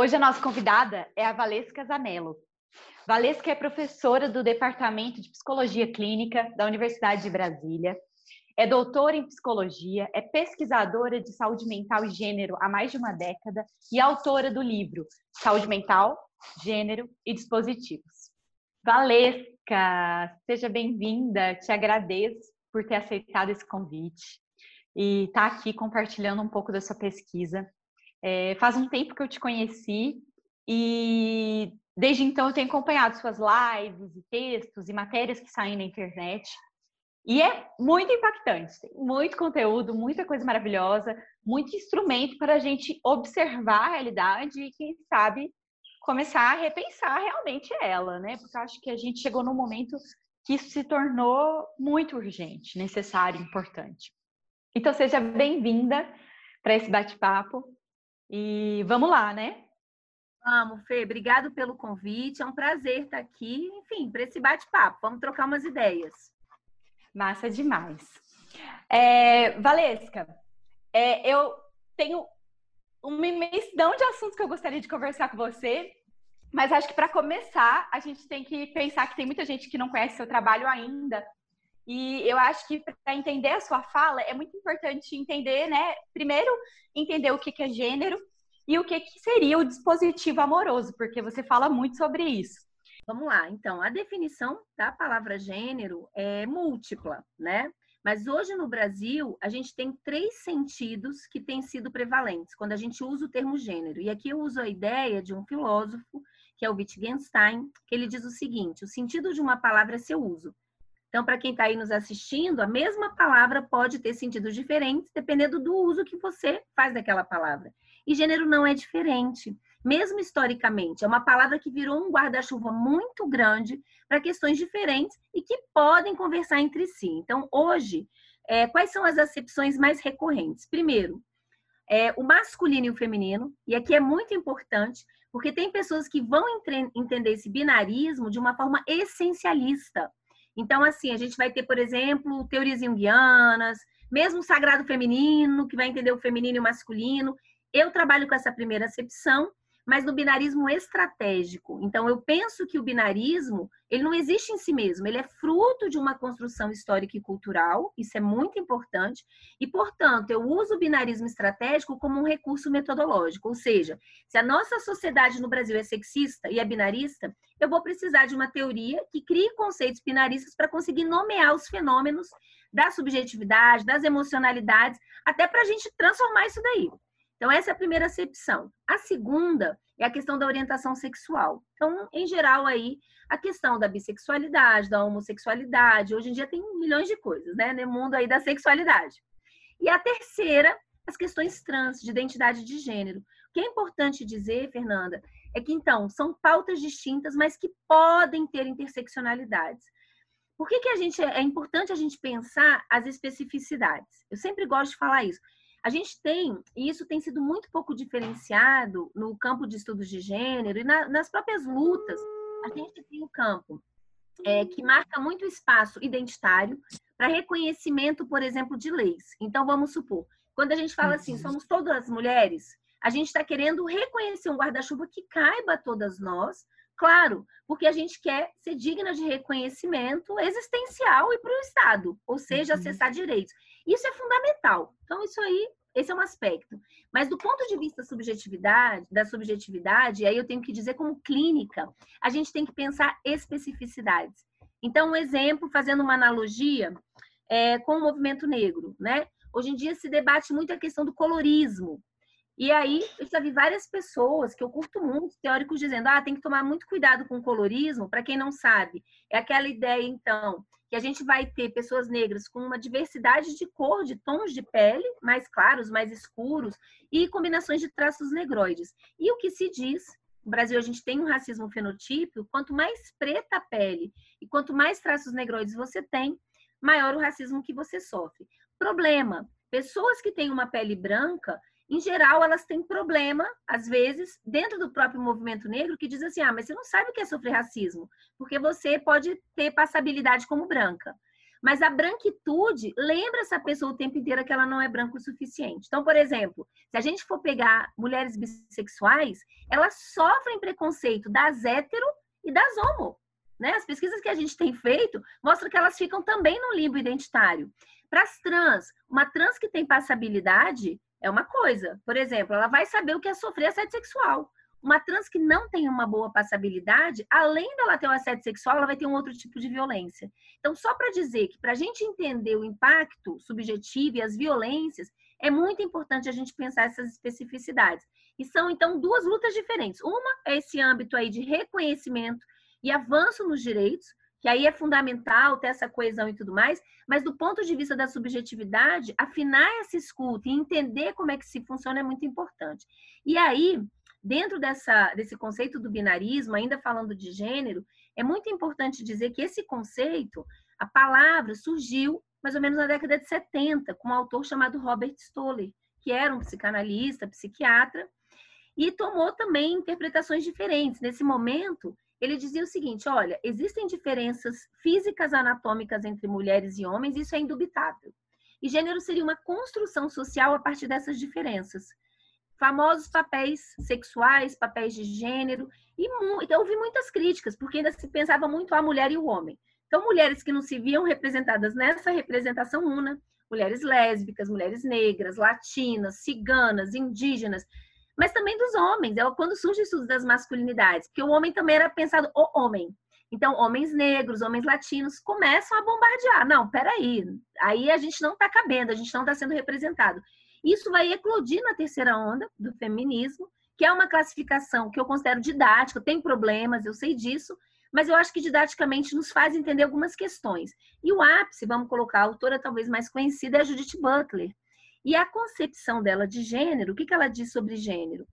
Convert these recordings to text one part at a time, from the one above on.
Hoje a nossa convidada é a Valesca Zanello. Valesca é professora do Departamento de Psicologia Clínica da Universidade de Brasília, é doutora em psicologia, é pesquisadora de saúde mental e gênero há mais de uma década e autora do livro Saúde Mental, Gênero e Dispositivos. Valesca, seja bem-vinda, te agradeço por ter aceitado esse convite e estar tá aqui compartilhando um pouco da sua pesquisa. É, faz um tempo que eu te conheci e desde então eu tenho acompanhado suas lives e textos e matérias que saem na internet. E é muito impactante, tem muito conteúdo, muita coisa maravilhosa, muito instrumento para a gente observar a realidade e, quem sabe, começar a repensar realmente ela, né? Porque eu acho que a gente chegou num momento que isso se tornou muito urgente, necessário, importante. Então, seja bem-vinda para esse bate-papo. E vamos lá, né? Vamos, Fê. Obrigado pelo convite. É um prazer estar aqui. Enfim, para esse bate-papo. Vamos trocar umas ideias. Massa demais. É, Valesca, é, eu tenho uma imensidão de assuntos que eu gostaria de conversar com você, mas acho que para começar, a gente tem que pensar que tem muita gente que não conhece seu trabalho ainda. E eu acho que para entender a sua fala é muito importante entender, né? Primeiro, entender o que, que é gênero e o que, que seria o dispositivo amoroso, porque você fala muito sobre isso. Vamos lá, então, a definição da palavra gênero é múltipla, né? Mas hoje no Brasil, a gente tem três sentidos que têm sido prevalentes quando a gente usa o termo gênero. E aqui eu uso a ideia de um filósofo, que é o Wittgenstein, que ele diz o seguinte: o sentido de uma palavra é seu uso. Então, para quem está aí nos assistindo, a mesma palavra pode ter sentidos diferentes dependendo do uso que você faz daquela palavra. E gênero não é diferente, mesmo historicamente. É uma palavra que virou um guarda-chuva muito grande para questões diferentes e que podem conversar entre si. Então, hoje, é, quais são as acepções mais recorrentes? Primeiro, é, o masculino e o feminino, e aqui é muito importante, porque tem pessoas que vão entender esse binarismo de uma forma essencialista. Então, assim, a gente vai ter, por exemplo, teorias junguianas, mesmo o sagrado feminino, que vai entender o feminino e o masculino. Eu trabalho com essa primeira acepção, mas no binarismo estratégico. Então, eu penso que o binarismo, ele não existe em si mesmo, ele é fruto de uma construção histórica e cultural, isso é muito importante, e, portanto, eu uso o binarismo estratégico como um recurso metodológico, ou seja, se a nossa sociedade no Brasil é sexista e é binarista, eu vou precisar de uma teoria que crie conceitos binaristas para conseguir nomear os fenômenos da subjetividade, das emocionalidades, até para a gente transformar isso daí. Então, essa é a primeira acepção. A segunda é a questão da orientação sexual. Então, em geral, aí, a questão da bissexualidade, da homossexualidade, hoje em dia tem milhões de coisas, né, no mundo aí da sexualidade. E a terceira, as questões trans, de identidade de gênero. O que é importante dizer, Fernanda, é que, então, são pautas distintas, mas que podem ter interseccionalidades. Por que, que a gente é importante a gente pensar as especificidades? Eu sempre gosto de falar isso. A gente tem, e isso tem sido muito pouco diferenciado no campo de estudos de gênero e na, nas próprias lutas, a gente tem um campo é, que marca muito espaço identitário para reconhecimento, por exemplo, de leis. Então, vamos supor, quando a gente fala assim, somos todas mulheres, a gente está querendo reconhecer um guarda-chuva que caiba a todas nós, claro, porque a gente quer ser digna de reconhecimento existencial e para o Estado, ou seja, uhum. acessar direitos. Isso é fundamental. Então, isso aí, esse é um aspecto. Mas do ponto de vista subjetividade, da subjetividade, aí eu tenho que dizer como clínica, a gente tem que pensar especificidades. Então, um exemplo, fazendo uma analogia é, com o movimento negro, né? Hoje em dia se debate muito a questão do colorismo. E aí, eu já vi várias pessoas que eu curto muito, teóricos dizendo, ah, tem que tomar muito cuidado com o colorismo. Para quem não sabe, é aquela ideia, então, que a gente vai ter pessoas negras com uma diversidade de cor, de tons de pele, mais claros, mais escuros, e combinações de traços negroides. E o que se diz, no Brasil a gente tem um racismo fenotípico, quanto mais preta a pele e quanto mais traços negroides você tem, maior o racismo que você sofre. Problema, pessoas que têm uma pele branca, em geral, elas têm problema, às vezes, dentro do próprio movimento negro, que diz assim: ah, mas você não sabe o que é sofrer racismo, porque você pode ter passabilidade como branca. Mas a branquitude lembra essa pessoa o tempo inteiro que ela não é branca o suficiente. Então, por exemplo, se a gente for pegar mulheres bissexuais, elas sofrem preconceito das hétero e das homo. Né? As pesquisas que a gente tem feito mostram que elas ficam também no limbo identitário. Para as trans, uma trans que tem passabilidade é uma coisa. Por exemplo, ela vai saber o que é sofrer assédio sexual. Uma trans que não tem uma boa passabilidade, além dela ter um assédio sexual, ela vai ter um outro tipo de violência. Então, só para dizer que para a gente entender o impacto subjetivo e as violências, é muito importante a gente pensar essas especificidades. E são, então, duas lutas diferentes. Uma é esse âmbito aí de reconhecimento e avanço nos direitos, que aí é fundamental ter essa coesão e tudo mais, mas do ponto de vista da subjetividade, afinar essa escuta e entender como é que se funciona é muito importante. E aí, dentro dessa, desse conceito do binarismo, ainda falando de gênero, é muito importante dizer que esse conceito, a palavra surgiu mais ou menos na década de 70, com um autor chamado Robert Stoller, que era um psicanalista, psiquiatra, e tomou também interpretações diferentes. Nesse momento, ele dizia o seguinte: olha, existem diferenças físicas anatômicas entre mulheres e homens, isso é indubitável. E gênero seria uma construção social a partir dessas diferenças. Famosos papéis sexuais, papéis de gênero, e então, houve muitas críticas, porque ainda se pensava muito a mulher e o homem. Então, mulheres que não se viam representadas nessa representação una, mulheres lésbicas, mulheres negras, latinas, ciganas, indígenas, mas também dos homens. É quando surge o estudo das masculinidades, porque o homem também era pensado o homem. Então, homens negros, homens latinos começam a bombardear. Não, peraí, aí a gente não está cabendo, a gente não está sendo representado. Isso vai eclodir na terceira onda do feminismo, que é uma classificação que eu considero didática, tem problemas, eu sei disso, mas eu acho que didaticamente nos faz entender algumas questões. E o ápice, vamos colocar, a autora talvez mais conhecida é a Judith Butler, e a concepção dela de gênero, o que, que ela diz sobre gênero?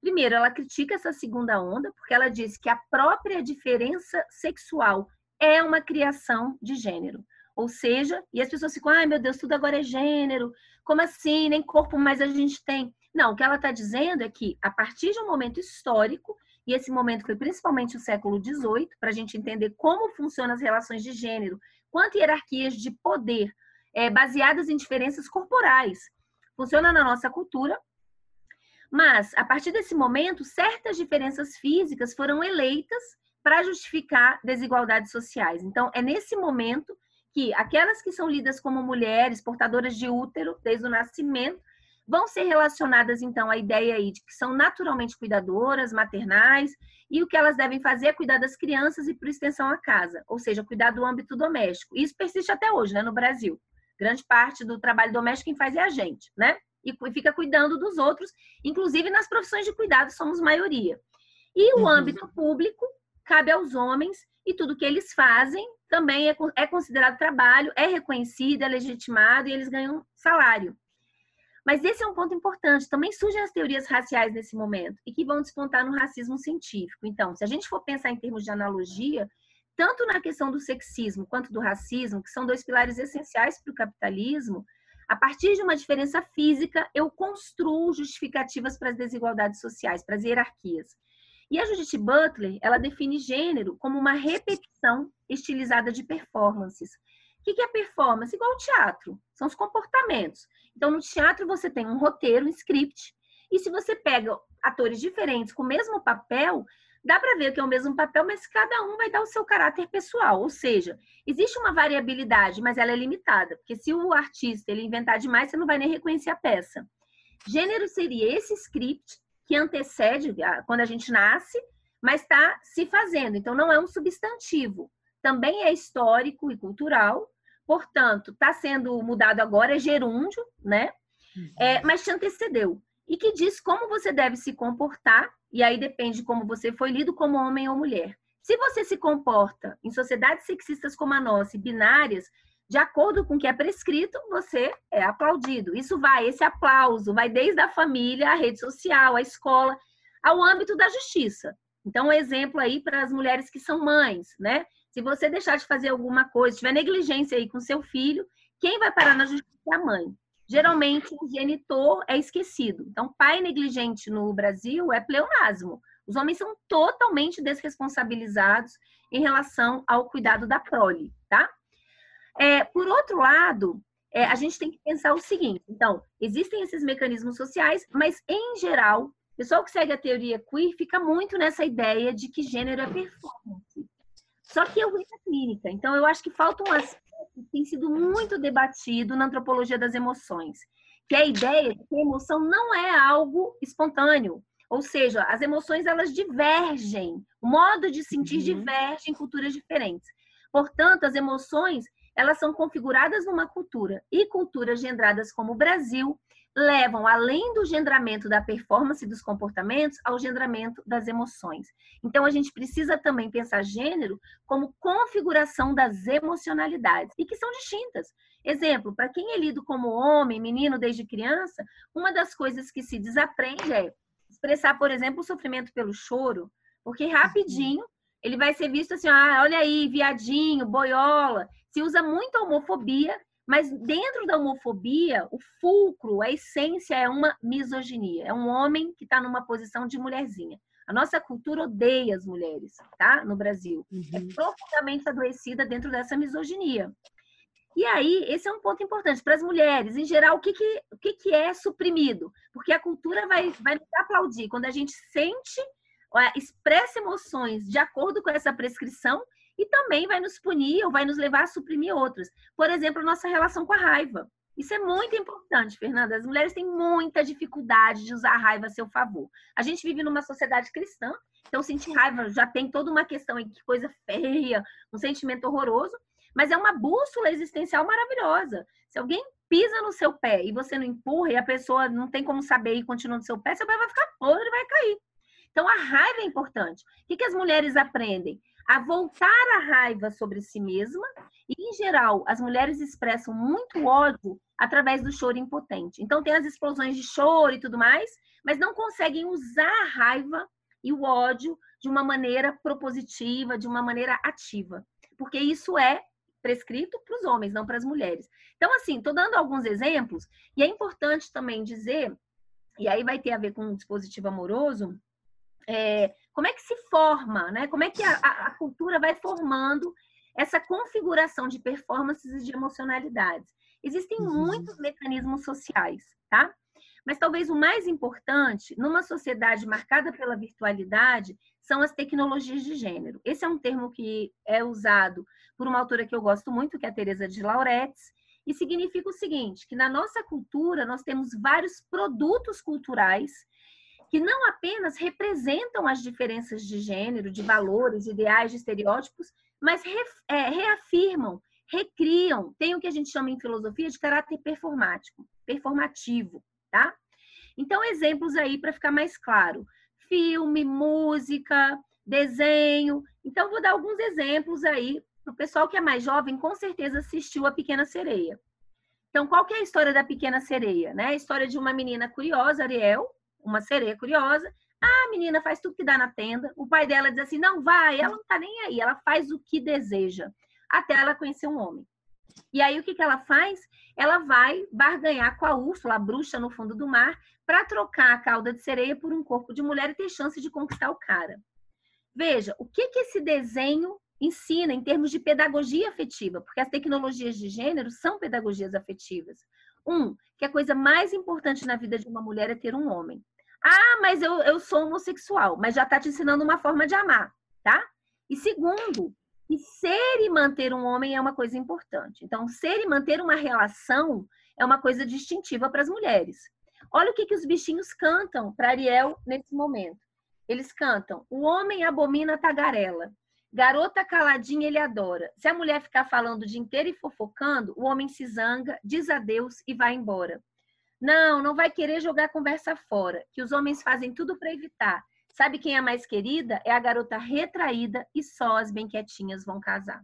Primeiro, ela critica essa segunda onda, porque ela diz que a própria diferença sexual é uma criação de gênero. Ou seja, e as pessoas ficam, ai meu Deus, tudo agora é gênero, como assim? Nem corpo mais a gente tem. Não, o que ela está dizendo é que, a partir de um momento histórico, e esse momento foi principalmente o século XVIII, para a gente entender como funcionam as relações de gênero, quanto hierarquias de poder é, baseadas em diferenças corporais. Funciona na nossa cultura, mas a partir desse momento, certas diferenças físicas foram eleitas para justificar desigualdades sociais. Então, é nesse momento que aquelas que são lidas como mulheres portadoras de útero desde o nascimento vão ser relacionadas então à ideia aí de que são naturalmente cuidadoras, maternais, e o que elas devem fazer é cuidar das crianças e por extensão a casa, ou seja, cuidar do âmbito doméstico. Isso persiste até hoje, né, no Brasil. Grande parte do trabalho doméstico quem faz é a gente, né? E fica cuidando dos outros, inclusive nas profissões de cuidado somos maioria. E o uhum. âmbito público cabe aos homens e tudo que eles fazem também é, é considerado trabalho, é reconhecido, é legitimado e eles ganham salário. Mas esse é um ponto importante. Também surgem as teorias raciais nesse momento e que vão despontar no racismo científico. Então, se a gente for pensar em termos de analogia, tanto na questão do sexismo quanto do racismo, que são dois pilares essenciais para o capitalismo, a partir de uma diferença física, eu construo justificativas para as desigualdades sociais, para as hierarquias. E a Judith Butler, ela define gênero como uma repetição estilizada de performances. O que é performance? Igual ao teatro, são os comportamentos. Então, no teatro, você tem um roteiro, um script, e se você pega atores diferentes com o mesmo papel, dá para ver que é o mesmo papel, mas cada um vai dar o seu caráter pessoal. Ou seja, existe uma variabilidade, mas ela é limitada, porque se o artista ele inventar demais, você não vai nem reconhecer a peça. Gênero seria esse script que antecede quando a gente nasce, mas está se fazendo. Então, não é um substantivo. Também é histórico e cultural, portanto, está sendo mudado agora, é gerúndio, né? É, uhum. mas te antecedeu. E que diz como você deve se comportar e aí depende de como você foi lido como homem ou mulher. Se você se comporta em sociedades sexistas como a nossa, e binárias, de acordo com o que é prescrito, você é aplaudido. Isso vai, esse aplauso vai desde a família, a rede social, a escola, ao âmbito da justiça. Então, um exemplo aí para as mulheres que são mães, né? Se você deixar de fazer alguma coisa, tiver negligência aí com seu filho, quem vai parar na justiça é a mãe geralmente o genitor é esquecido. Então, pai negligente no Brasil é pleonasmo. Os homens são totalmente desresponsabilizados em relação ao cuidado da prole, tá? é, por outro lado, é, a gente tem que pensar o seguinte: então, existem esses mecanismos sociais, mas em geral, o pessoal que segue a teoria queer fica muito nessa ideia de que gênero é performance. Só que eu vim da clínica, então eu acho que falta um aspecto tem sido muito debatido na antropologia das emoções, que é a ideia de que a emoção não é algo espontâneo. Ou seja, as emoções elas divergem, o modo de sentir uhum. diverge em culturas diferentes. Portanto, as emoções elas são configuradas numa cultura e culturas gendradas como o Brasil levam além do gendramento da performance dos comportamentos ao gendramento das emoções. Então a gente precisa também pensar gênero como configuração das emocionalidades e que são distintas. Exemplo, para quem é lido como homem, menino desde criança, uma das coisas que se desaprende é expressar, por exemplo, o sofrimento pelo choro, porque rapidinho ele vai ser visto assim, ah, olha aí, viadinho, boiola. Se usa muito a homofobia mas dentro da homofobia, o fulcro, a essência é uma misoginia. É um homem que está numa posição de mulherzinha. A nossa cultura odeia as mulheres, tá? No Brasil. É uhum. É profundamente adoecida dentro dessa misoginia. E aí, esse é um ponto importante. Para as mulheres, em geral, o que, que, o que, que é suprimido? Porque a cultura vai, vai nos aplaudir. Quando a gente sente, expressa emoções de acordo com essa prescrição e também vai nos punir ou vai nos levar a suprimir outras. Por exemplo, nossa relação com a raiva. Isso é muito importante, Fernanda. As mulheres têm muita dificuldade de usar a raiva a seu favor. A gente vive numa sociedade cristã, então sentir raiva já tem toda uma questão aí, que coisa feia, um sentimento horroroso, mas é uma bússola existencial maravilhosa. Se alguém pisa no seu pé e você não empurra e a pessoa não tem como saber e continua no seu pé, seu pé vai ficar podre e vai cair. Então a raiva é importante. O que, que as mulheres aprendem? A voltar a raiva sobre si mesma. E, em geral, as mulheres expressam muito ódio através do choro impotente. Então, tem as explosões de choro e tudo mais, mas não conseguem usar a raiva e o ódio de uma maneira propositiva, de uma maneira ativa. Porque isso é prescrito para os homens, não para as mulheres. Então, assim, estou dando alguns exemplos, e é importante também dizer, e aí vai ter a ver com um dispositivo amoroso, é, como é que se forma, né? Como é que a, a, cultura vai formando essa configuração de performances e de emocionalidades. Existem uhum. muitos mecanismos sociais, tá? Mas talvez o mais importante, numa sociedade marcada pela virtualidade, são as tecnologias de gênero. Esse é um termo que é usado por uma autora que eu gosto muito, que é a Teresa de Lauretis, e significa o seguinte, que na nossa cultura nós temos vários produtos culturais que não apenas representam as diferenças de gênero, de valores, ideais, de estereótipos, mas re, é, reafirmam, recriam, tem o que a gente chama em filosofia de caráter performático, performativo, tá? Então, exemplos aí para ficar mais claro: filme, música, desenho. Então, vou dar alguns exemplos aí para o pessoal que é mais jovem, com certeza assistiu A Pequena Sereia. Então, qual que é a história da Pequena Sereia? Né? A história de uma menina curiosa, Ariel, uma sereia curiosa. Ah, a menina faz tudo que dá na tenda. O pai dela diz assim: não vai, ela não tá nem aí, ela faz o que deseja, até ela conhecer um homem. E aí o que, que ela faz? Ela vai barganhar com a Úrsula, a bruxa no fundo do mar, para trocar a cauda de sereia por um corpo de mulher e ter chance de conquistar o cara. Veja, o que, que esse desenho ensina em termos de pedagogia afetiva, porque as tecnologias de gênero são pedagogias afetivas. Um, que a coisa mais importante na vida de uma mulher é ter um homem. Ah, mas eu, eu sou homossexual, mas já está te ensinando uma forma de amar, tá? E segundo, que ser e manter um homem é uma coisa importante. Então, ser e manter uma relação é uma coisa distintiva para as mulheres. Olha o que, que os bichinhos cantam para Ariel nesse momento. Eles cantam: O homem abomina a tagarela. Garota caladinha ele adora. Se a mulher ficar falando o dia inteiro e fofocando, o homem se zanga, diz adeus e vai embora. Não, não vai querer jogar conversa fora, que os homens fazem tudo para evitar. Sabe quem é mais querida? É a garota retraída e só as bem quietinhas vão casar.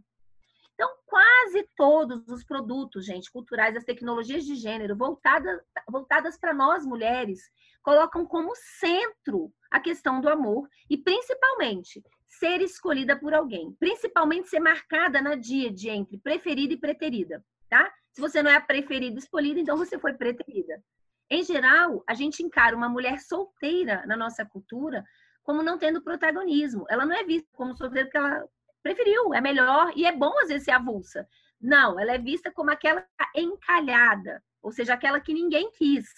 Então, quase todos os produtos, gente, culturais, as tecnologias de gênero voltadas, voltadas para nós mulheres, colocam como centro a questão do amor e, principalmente, ser escolhida por alguém. Principalmente ser marcada na díade entre preferida e preterida, tá? Se você não é a preferida escolhida, então você foi preterida. Em geral, a gente encara uma mulher solteira na nossa cultura como não tendo protagonismo. Ela não é vista como solteira porque ela preferiu, é melhor e é bom às vezes ser avulsa. Não, ela é vista como aquela encalhada, ou seja, aquela que ninguém quis,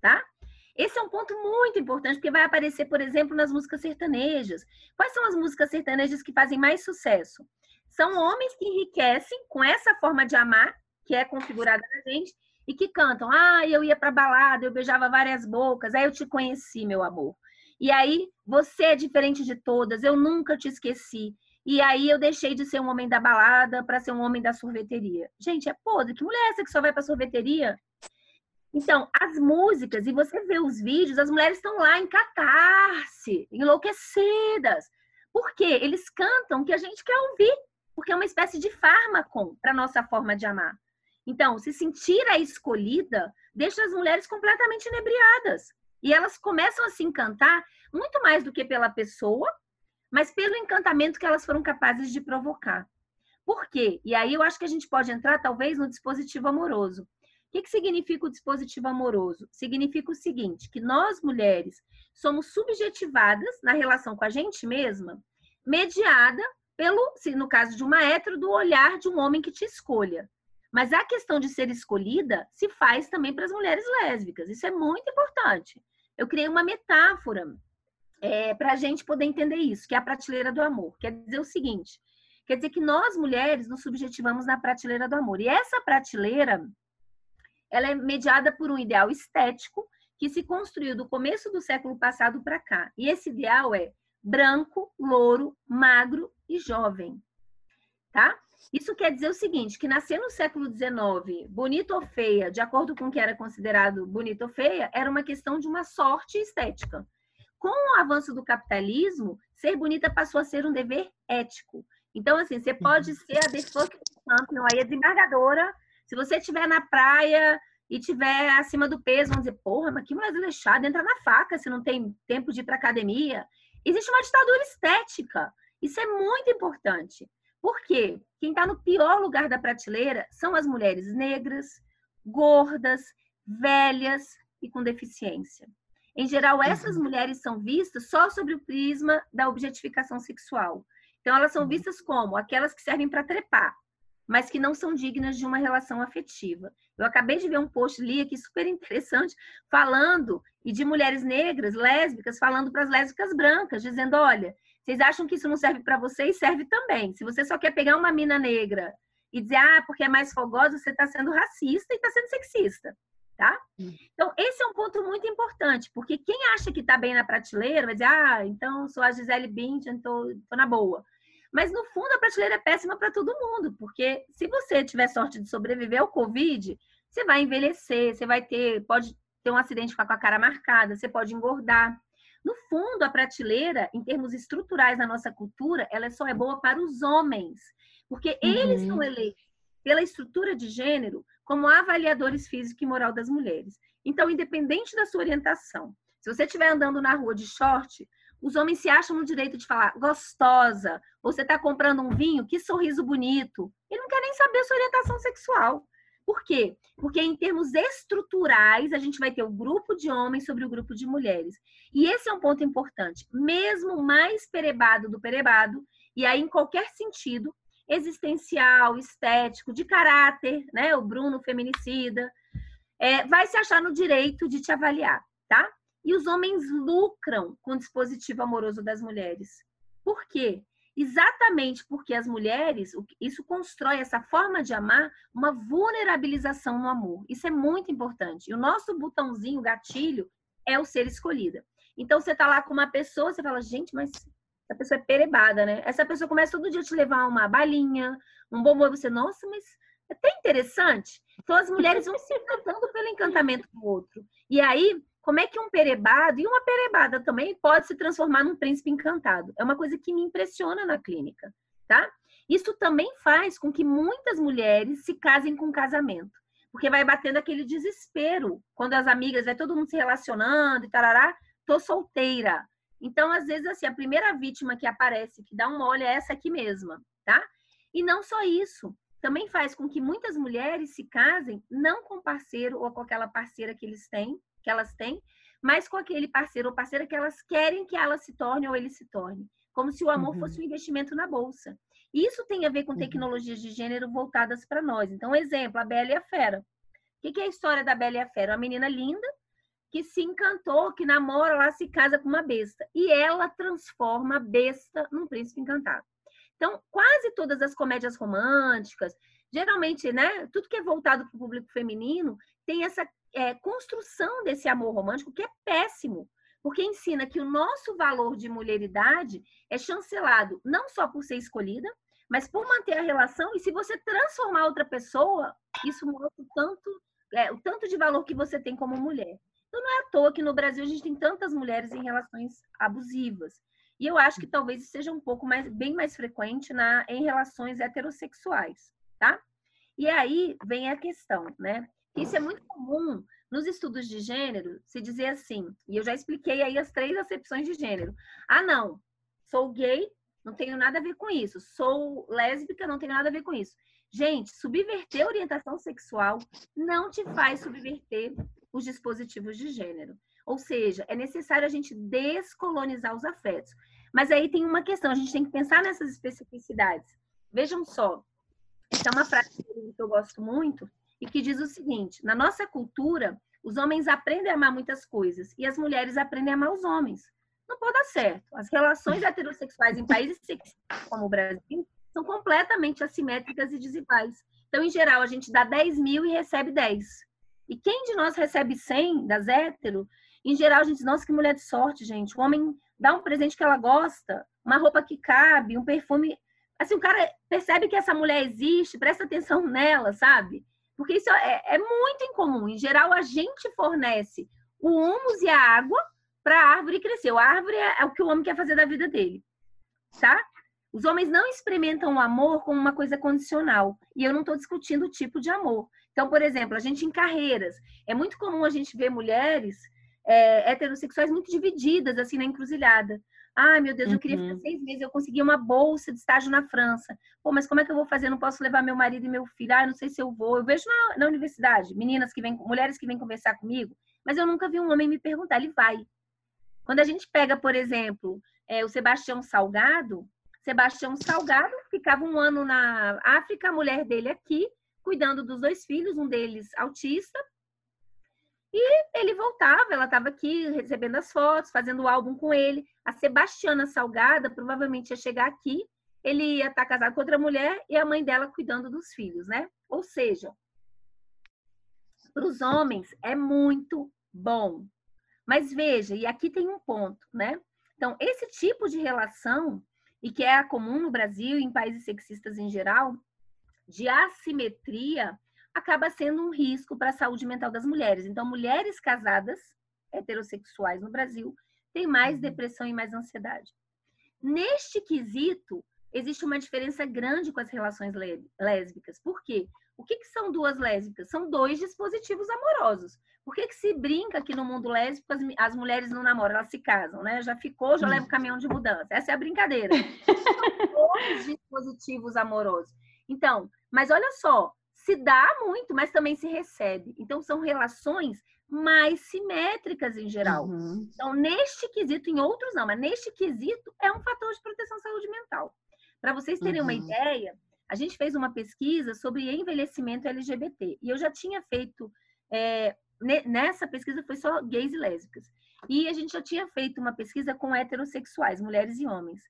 tá? Esse é um ponto muito importante, porque vai aparecer, por exemplo, nas músicas sertanejas. Quais são as músicas sertanejas que fazem mais sucesso? São homens que enriquecem com essa forma de amar, que é configurada na gente, e que cantam: Ah, eu ia para balada, eu beijava várias bocas, aí eu te conheci, meu amor. E aí você é diferente de todas, eu nunca te esqueci. E aí eu deixei de ser um homem da balada para ser um homem da sorveteria. Gente, é podre. Que mulher é essa que só vai para sorveteria? Então, as músicas, e você vê os vídeos, as mulheres estão lá em catarse, enlouquecidas. Por quê? Eles cantam o que a gente quer ouvir, porque é uma espécie de fármaco para nossa forma de amar. Então, se sentir a escolhida deixa as mulheres completamente inebriadas. E elas começam a se encantar muito mais do que pela pessoa, mas pelo encantamento que elas foram capazes de provocar. Por quê? E aí eu acho que a gente pode entrar, talvez, no dispositivo amoroso. O que, que significa o dispositivo amoroso? Significa o seguinte: que nós, mulheres, somos subjetivadas na relação com a gente mesma, mediada pelo, no caso de uma hétero, do olhar de um homem que te escolha. Mas a questão de ser escolhida se faz também para as mulheres lésbicas. Isso é muito importante. Eu criei uma metáfora é, para a gente poder entender isso, que é a prateleira do amor. Quer dizer o seguinte: quer dizer que nós mulheres nos subjetivamos na prateleira do amor. E essa prateleira, ela é mediada por um ideal estético que se construiu do começo do século passado para cá. E esse ideal é branco, louro, magro e jovem. Tá? Isso quer dizer o seguinte, que nascer no século XIX, bonita ou feia, de acordo com o que era considerado bonita ou feia, era uma questão de uma sorte estética. Com o avanço do capitalismo, ser bonita passou a ser um dever ético. Então, assim, você pode uhum. ser a defunct champion, aí a desembargadora, se você estiver na praia e tiver acima do peso, vão dizer, porra, mas que mulher desleixada, entra na faca se não tem tempo de ir para academia. Existe uma ditadura estética. Isso é muito importante. Por quê? Quem está no pior lugar da prateleira são as mulheres negras, gordas, velhas e com deficiência. Em geral, essas uhum. mulheres são vistas só sobre o prisma da objetificação sexual. Então, elas são uhum. vistas como aquelas que servem para trepar, mas que não são dignas de uma relação afetiva. Eu acabei de ver um post ali aqui super interessante falando e de mulheres negras, lésbicas, falando para as lésbicas brancas, dizendo: olha, vocês acham que isso não serve para vocês? Serve também. Se você só quer pegar uma mina negra e dizer, ah, porque é mais fogosa, você está sendo racista e está sendo sexista, tá? Então, esse é um ponto muito importante, porque quem acha que está bem na prateleira vai dizer, ah, então sou a Gisele Bündchen, estou na boa. Mas, no fundo, a prateleira é péssima para todo mundo, porque se você tiver sorte de sobreviver ao Covid, você vai envelhecer, você vai ter, pode ter um acidente com a cara marcada, você pode engordar. No fundo, a prateleira, em termos estruturais na nossa cultura, ela só é boa para os homens, porque uhum. eles são eleitos pela estrutura de gênero como avaliadores físico e moral das mulheres. Então, independente da sua orientação, se você estiver andando na rua de short, os homens se acham no direito de falar gostosa, você está comprando um vinho, que sorriso bonito. Ele não quer nem saber a sua orientação sexual. Por quê? Porque em termos estruturais, a gente vai ter o grupo de homens sobre o grupo de mulheres. E esse é um ponto importante. Mesmo mais perebado do perebado, e aí em qualquer sentido, existencial, estético, de caráter, né? O Bruno feminicida, é, vai se achar no direito de te avaliar, tá? E os homens lucram com o dispositivo amoroso das mulheres. Por quê? Exatamente porque as mulheres, isso constrói essa forma de amar, uma vulnerabilização no amor. Isso é muito importante. E o nosso botãozinho, gatilho, é o ser escolhida. Então você tá lá com uma pessoa, você fala, gente, mas essa pessoa é perebada, né? Essa pessoa começa todo dia a te levar uma balinha, um bombom, você, nossa, mas é até interessante. Então as mulheres vão se encantando pelo encantamento do outro. E aí como é que um perebado e uma perebada também pode se transformar num príncipe encantado? É uma coisa que me impressiona na clínica, tá? Isso também faz com que muitas mulheres se casem com casamento, porque vai batendo aquele desespero quando as amigas, vai todo mundo se relacionando e tarará, tô solteira. Então, às vezes, assim, a primeira vítima que aparece, que dá um olho, é essa aqui mesma, tá? E não só isso, também faz com que muitas mulheres se casem não com parceiro ou com aquela parceira que eles têm, que elas têm, mas com aquele parceiro ou parceira que elas querem que ela se torne ou ele se torne. Como se o amor uhum. fosse um investimento na bolsa. Isso tem a ver com uhum. tecnologias de gênero voltadas para nós. Então, exemplo, a Bela e a Fera. O que é a história da Bela e a Fera? Uma menina linda que se encantou, que namora lá, se casa com uma besta. E ela transforma a besta num príncipe encantado. Então, quase todas as comédias românticas, geralmente, né, tudo que é voltado para o público feminino, tem essa é, construção desse amor romântico que é péssimo, porque ensina que o nosso valor de mulheridade é chancelado não só por ser escolhida, mas por manter a relação, e se você transformar outra pessoa, isso mostra o tanto, é, o tanto de valor que você tem como mulher. Então não é à toa que no Brasil a gente tem tantas mulheres em relações abusivas. E eu acho que talvez isso seja um pouco mais, bem mais frequente na, em relações heterossexuais, tá? E aí vem a questão, né? Isso é muito comum nos estudos de gênero se dizer assim, e eu já expliquei aí as três acepções de gênero. Ah, não, sou gay, não tenho nada a ver com isso. Sou lésbica, não tenho nada a ver com isso. Gente, subverter a orientação sexual não te faz subverter os dispositivos de gênero. Ou seja, é necessário a gente descolonizar os afetos. Mas aí tem uma questão, a gente tem que pensar nessas especificidades. Vejam só, essa é uma frase que eu gosto muito e que diz o seguinte: na nossa cultura, os homens aprendem a amar muitas coisas e as mulheres aprendem a amar os homens. Não pode dar certo. As relações heterossexuais em países como o Brasil são completamente assimétricas e desiguais. Então, em geral, a gente dá 10 mil e recebe 10. E quem de nós recebe 100 das hétero, em geral, a gente diz, nossa, que mulher de sorte, gente. O homem dá um presente que ela gosta, uma roupa que cabe, um perfume. Assim, o cara percebe que essa mulher existe, presta atenção nela, sabe? Porque isso é, é muito incomum. Em geral, a gente fornece o humus e a água para a árvore crescer. A árvore é, é o que o homem quer fazer da vida dele, tá? Os homens não experimentam o amor como uma coisa condicional. E eu não estou discutindo o tipo de amor. Então, por exemplo, a gente em carreiras, é muito comum a gente ver mulheres é, heterossexuais muito divididas, assim, na encruzilhada. Ai, meu Deus, eu queria ficar uhum. seis meses, eu consegui uma bolsa de estágio na França. Pô, mas como é que eu vou fazer? não posso levar meu marido e meu filho. Ah, não sei se eu vou. Eu vejo na, na universidade, meninas que vêm, mulheres que vêm conversar comigo, mas eu nunca vi um homem me perguntar, ele vai. Quando a gente pega, por exemplo, é, o Sebastião Salgado, Sebastião Salgado ficava um ano na África, a mulher dele aqui, cuidando dos dois filhos, um deles autista. E ele voltava, ela estava aqui recebendo as fotos, fazendo o álbum com ele. A Sebastiana Salgada provavelmente ia chegar aqui, ele ia estar tá casado com outra mulher e a mãe dela cuidando dos filhos, né? Ou seja, para os homens é muito bom. Mas veja, e aqui tem um ponto, né? Então, esse tipo de relação, e que é comum no Brasil e em países sexistas em geral, de assimetria acaba sendo um risco para a saúde mental das mulheres. Então, mulheres casadas, heterossexuais no Brasil, têm mais uhum. depressão e mais ansiedade. Neste quesito, existe uma diferença grande com as relações lésbicas. Por quê? O que, que são duas lésbicas? São dois dispositivos amorosos. Por que, que se brinca que no mundo lésbico as, as, mulheres não namoram, elas se casam, né? Já ficou, já leva o caminhão de mudança. Essa é a brincadeira. São dois dispositivos amorosos. Então, mas olha só, se dá muito, mas também se recebe. Então, são relações mais simétricas em geral. Uhum. Então, neste quesito, em outros não, mas neste quesito é um fator de proteção à saúde mental. Para vocês terem uhum. uma ideia, a gente fez uma pesquisa sobre envelhecimento LGBT. E eu já tinha feito, é, nessa pesquisa foi só gays e lésbicas. E a gente já tinha feito uma pesquisa com heterossexuais, mulheres e homens.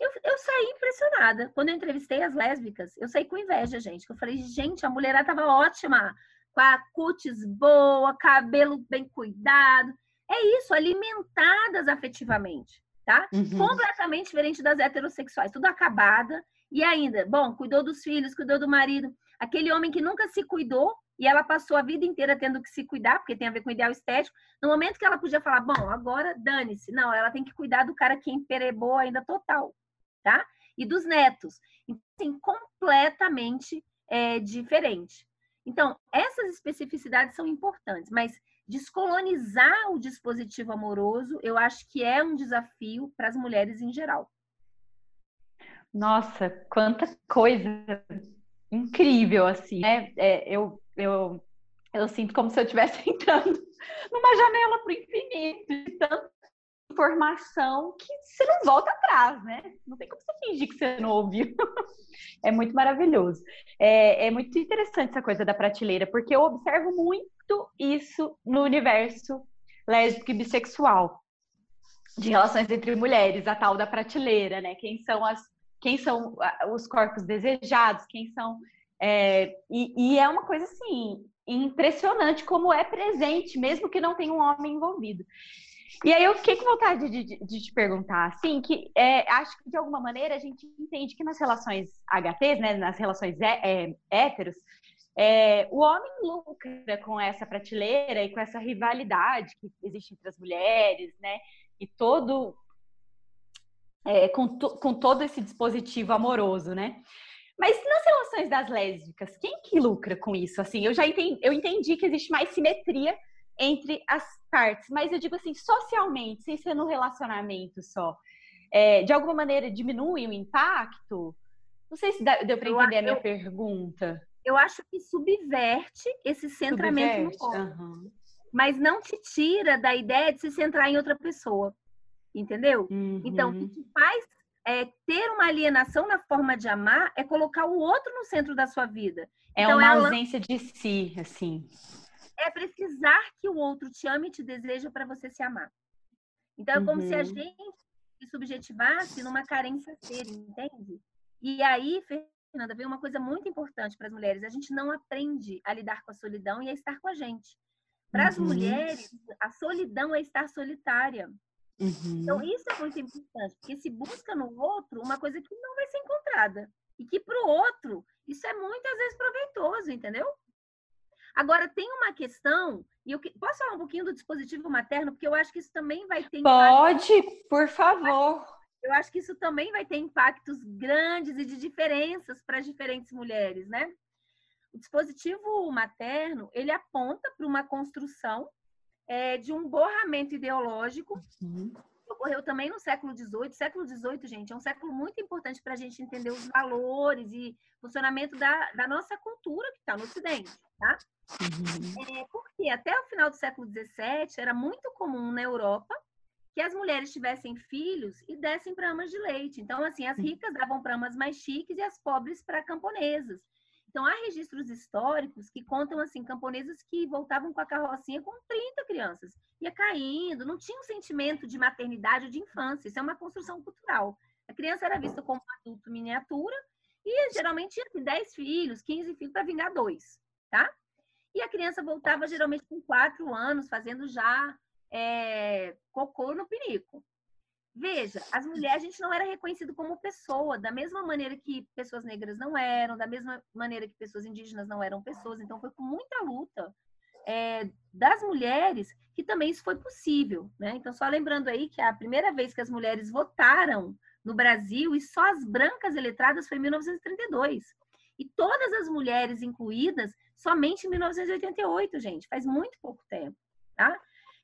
Eu, eu saí impressionada. Quando eu entrevistei as lésbicas, eu saí com inveja, gente. Eu falei, gente, a mulherada tava ótima, com a cutis boa, cabelo bem cuidado. É isso, alimentadas afetivamente, tá? Uhum. Completamente diferente das heterossexuais, tudo acabada. E ainda, bom, cuidou dos filhos, cuidou do marido. Aquele homem que nunca se cuidou e ela passou a vida inteira tendo que se cuidar, porque tem a ver com ideal estético. No momento que ela podia falar, bom, agora dane-se. Não, ela tem que cuidar do cara que emperebou ainda total tá? E dos netos. Então, assim, completamente é, diferente. Então, essas especificidades são importantes, mas descolonizar o dispositivo amoroso, eu acho que é um desafio para as mulheres em geral. Nossa, quanta coisa incrível, assim, né? É, eu, eu, eu sinto como se eu estivesse entrando numa janela para o infinito, de tanta informação que você não volta atrás, né? Não tem como você fingir que você não ouviu. é muito maravilhoso. É, é muito interessante essa coisa da prateleira, porque eu observo muito isso no universo lésbico e bissexual de relações entre mulheres, a tal da prateleira, né? Quem são as quem são os corpos desejados, quem são é, e, e, é uma coisa assim impressionante como é presente, mesmo que não tenha um homem envolvido. E aí eu fiquei com vontade de, de, de te perguntar, assim, que é, acho que de alguma maneira a gente entende que nas relações HTs, né, nas relações é, héteros, é, o homem lucra com essa prateleira e com essa rivalidade que existe entre as mulheres, né? E todo é, com, to, com todo esse dispositivo amoroso, né? Mas nas relações das lésbicas, quem que lucra com isso? Assim, eu já entendi, eu entendi que existe mais simetria entre as partes, mas eu digo assim, socialmente, sem ser no relacionamento só, é, de alguma maneira diminui o impacto? Não sei se deu para entender a minha eu, pergunta. Eu acho que subverte esse centramento subverte, no corpo. Uhum. Mas não te tira da ideia de se centrar em outra pessoa. Entendeu? Uhum. Então, o que te faz é, ter uma alienação na forma de amar é colocar o outro no centro da sua vida. É então, uma ela... ausência de si, assim. É precisar que o outro te ame e te deseja para você se amar. Então, é como uhum. se a uhum. gente se subjetivasse numa carência ser, entende? E aí, Fernanda, vem uma coisa muito importante para as mulheres. A gente não aprende a lidar com a solidão e a estar com a gente. Para as uhum. mulheres, a solidão é estar solitária. Então, uhum. Então, isso é muito importante, porque se busca no outro uma coisa que não vai ser encontrada. E que para o outro, isso é muitas vezes proveitoso, entendeu? Agora, tem uma questão, e eu posso falar um pouquinho do dispositivo materno, porque eu acho que isso também vai ter. Pode, por favor. Eu acho que isso também vai ter impactos grandes e de diferenças para as diferentes mulheres, né? O dispositivo materno, ele aponta para uma construção é, de um borramento ideológico uhum. que ocorreu também no século XVIII. Século XVIII, gente, é um século muito importante para a gente entender os valores e funcionamento da, da nossa cultura que está no Ocidente, tá? Uhum. É, porque até o final do século XVII era muito comum na Europa que as mulheres tivessem filhos e dessem para amas de leite. Então, assim, as ricas davam para amas mais chiques e as pobres para camponesas. Então, há registros históricos que contam, assim, camponesas que voltavam com a carrocinha com 30 crianças. Ia caindo, não tinha um sentimento de maternidade ou de infância. Isso é uma construção cultural. A criança era vista como um adulto miniatura e geralmente tinha 10 filhos, 15 filhos para vingar dois, tá? E a criança voltava geralmente com 4 anos, fazendo já é, cocô no pinico. Veja, as mulheres, a gente não era reconhecido como pessoa, da mesma maneira que pessoas negras não eram, da mesma maneira que pessoas indígenas não eram pessoas. Então, foi com muita luta é, das mulheres que também isso foi possível. Né? Então, só lembrando aí que a primeira vez que as mulheres votaram no Brasil, e só as brancas eletradas, foi em 1932. E todas as mulheres incluídas somente em 1988, gente. Faz muito pouco tempo, tá?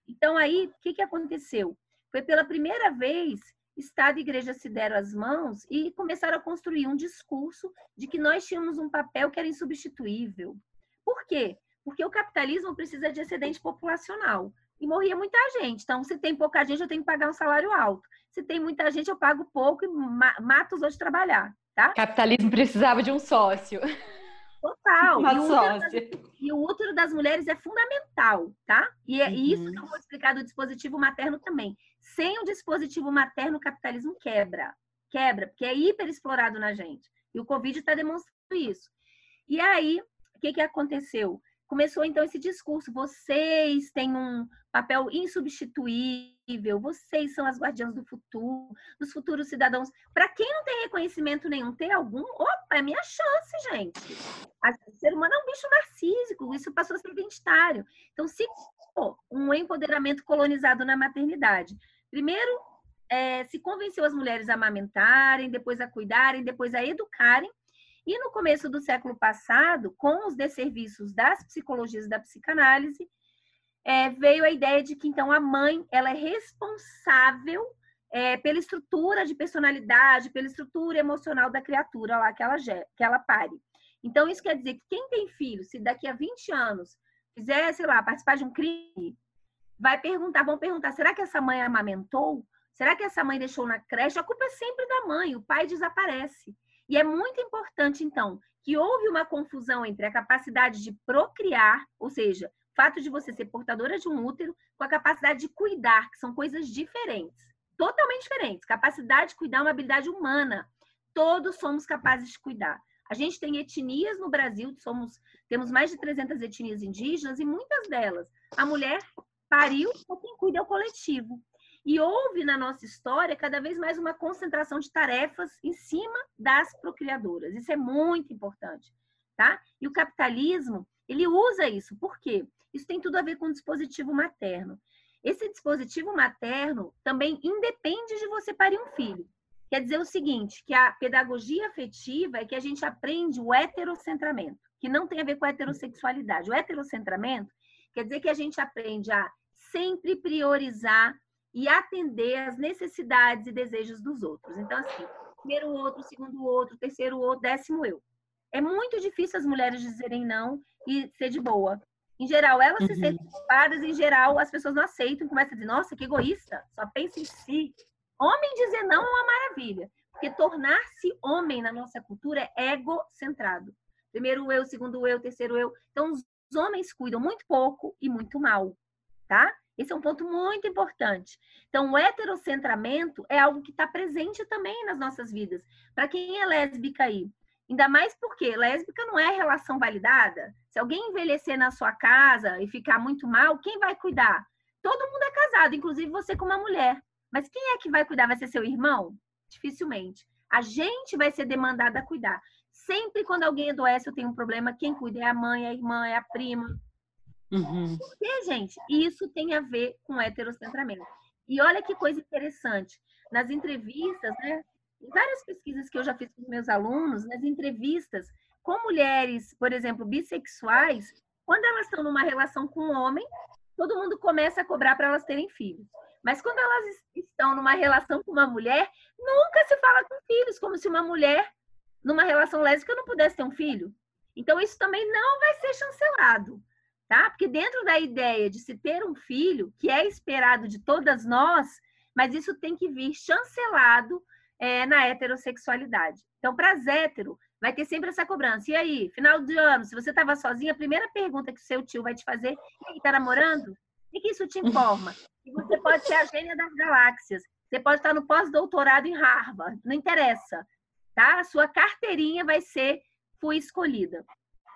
Então, aí, o que, que aconteceu? Foi pela primeira vez Estado e Igreja se deram as mãos e começaram a construir um discurso de que nós tínhamos um papel que era insubstituível. Por quê? Porque o capitalismo precisa de excedente populacional. E morria muita gente. Então, se tem pouca gente, eu tenho que pagar um salário alto. Se tem muita gente, eu pago pouco e mato os outros trabalhar. Tá? Capitalismo precisava de um sócio. Total. Uma e, o das, e o útero das mulheres é fundamental, tá? E é uhum. isso que eu vou explicar do dispositivo materno também. Sem o dispositivo materno, o capitalismo quebra. Quebra, porque é hiper explorado na gente. E o Covid está demonstrando isso. E aí, o que, que aconteceu? Começou então esse discurso: vocês têm um papel insubstituível, vocês são as guardiãs do futuro, dos futuros cidadãos. Para quem não tem reconhecimento nenhum, tem algum? Opa, é minha chance, gente. O ser humano é um bicho narcísico, isso passou a ser identitário. Então, se for um empoderamento colonizado na maternidade, primeiro é, se convenceu as mulheres a amamentarem, depois a cuidarem, depois a educarem. E no começo do século passado, com os desserviços das psicologias da psicanálise, é, veio a ideia de que então a mãe ela é responsável é, pela estrutura de personalidade, pela estrutura emocional da criatura lá que ela, que ela pare. Então, isso quer dizer que quem tem filho, se daqui a 20 anos fizer, sei lá, participar de um crime, vai perguntar, vão perguntar, será que essa mãe amamentou? Será que essa mãe deixou na creche? A culpa é sempre da mãe, o pai desaparece. E é muito importante, então, que houve uma confusão entre a capacidade de procriar, ou seja, fato de você ser portadora de um útero, com a capacidade de cuidar, que são coisas diferentes, totalmente diferentes. Capacidade de cuidar é uma habilidade humana. Todos somos capazes de cuidar. A gente tem etnias no Brasil, somos, temos mais de 300 etnias indígenas e muitas delas a mulher pariu, ou quem cuida é o coletivo. E houve na nossa história cada vez mais uma concentração de tarefas em cima das procriadoras. Isso é muito importante, tá? E o capitalismo, ele usa isso. Por quê? Isso tem tudo a ver com o dispositivo materno. Esse dispositivo materno também independe de você parir um filho. Quer dizer o seguinte, que a pedagogia afetiva é que a gente aprende o heterocentramento, que não tem a ver com a heterossexualidade. O heterocentramento quer dizer que a gente aprende a sempre priorizar e atender às necessidades e desejos dos outros. Então, assim, primeiro o outro, segundo o outro, terceiro o outro, décimo eu. É muito difícil as mulheres dizerem não e ser de boa. Em geral, elas uhum. se sentem culpadas, em geral, as pessoas não aceitam, começam a dizer, nossa, que egoísta, só pensa em si. Homem dizer não é uma maravilha, porque tornar-se homem na nossa cultura é egocentrado. Primeiro eu, segundo eu, terceiro eu. Então, os homens cuidam muito pouco e muito mal, tá? Esse é um ponto muito importante. Então, o heterocentramento é algo que está presente também nas nossas vidas. Para quem é lésbica aí, ainda mais porque lésbica não é relação validada. Se alguém envelhecer na sua casa e ficar muito mal, quem vai cuidar? Todo mundo é casado, inclusive você com uma mulher. Mas quem é que vai cuidar? Vai ser seu irmão? Dificilmente. A gente vai ser demandada a cuidar. Sempre quando alguém adoece ou tem um problema, quem cuida é a mãe, a irmã, é a prima, Uhum. Porque, gente, isso tem a ver com heterocentramento. E olha que coisa interessante. Nas entrevistas, né? Em várias pesquisas que eu já fiz com meus alunos, nas entrevistas com mulheres, por exemplo, bissexuais, quando elas estão numa relação com um homem, todo mundo começa a cobrar para elas terem filhos. Mas quando elas estão numa relação com uma mulher, nunca se fala com filhos, como se uma mulher numa relação lésbica não pudesse ter um filho. Então, isso também não vai ser chancelado tá? Porque dentro da ideia de se ter um filho, que é esperado de todas nós, mas isso tem que vir chancelado é, na heterossexualidade. Então, para as hétero, vai ter sempre essa cobrança. E aí, final de ano, se você estava sozinha, a primeira pergunta que seu tio vai te fazer é: está namorando? O que isso te informa? Que você pode ser a gênia das galáxias. Você pode estar no pós-doutorado em Harvard. Não interessa. Tá? A sua carteirinha vai ser fui escolhida.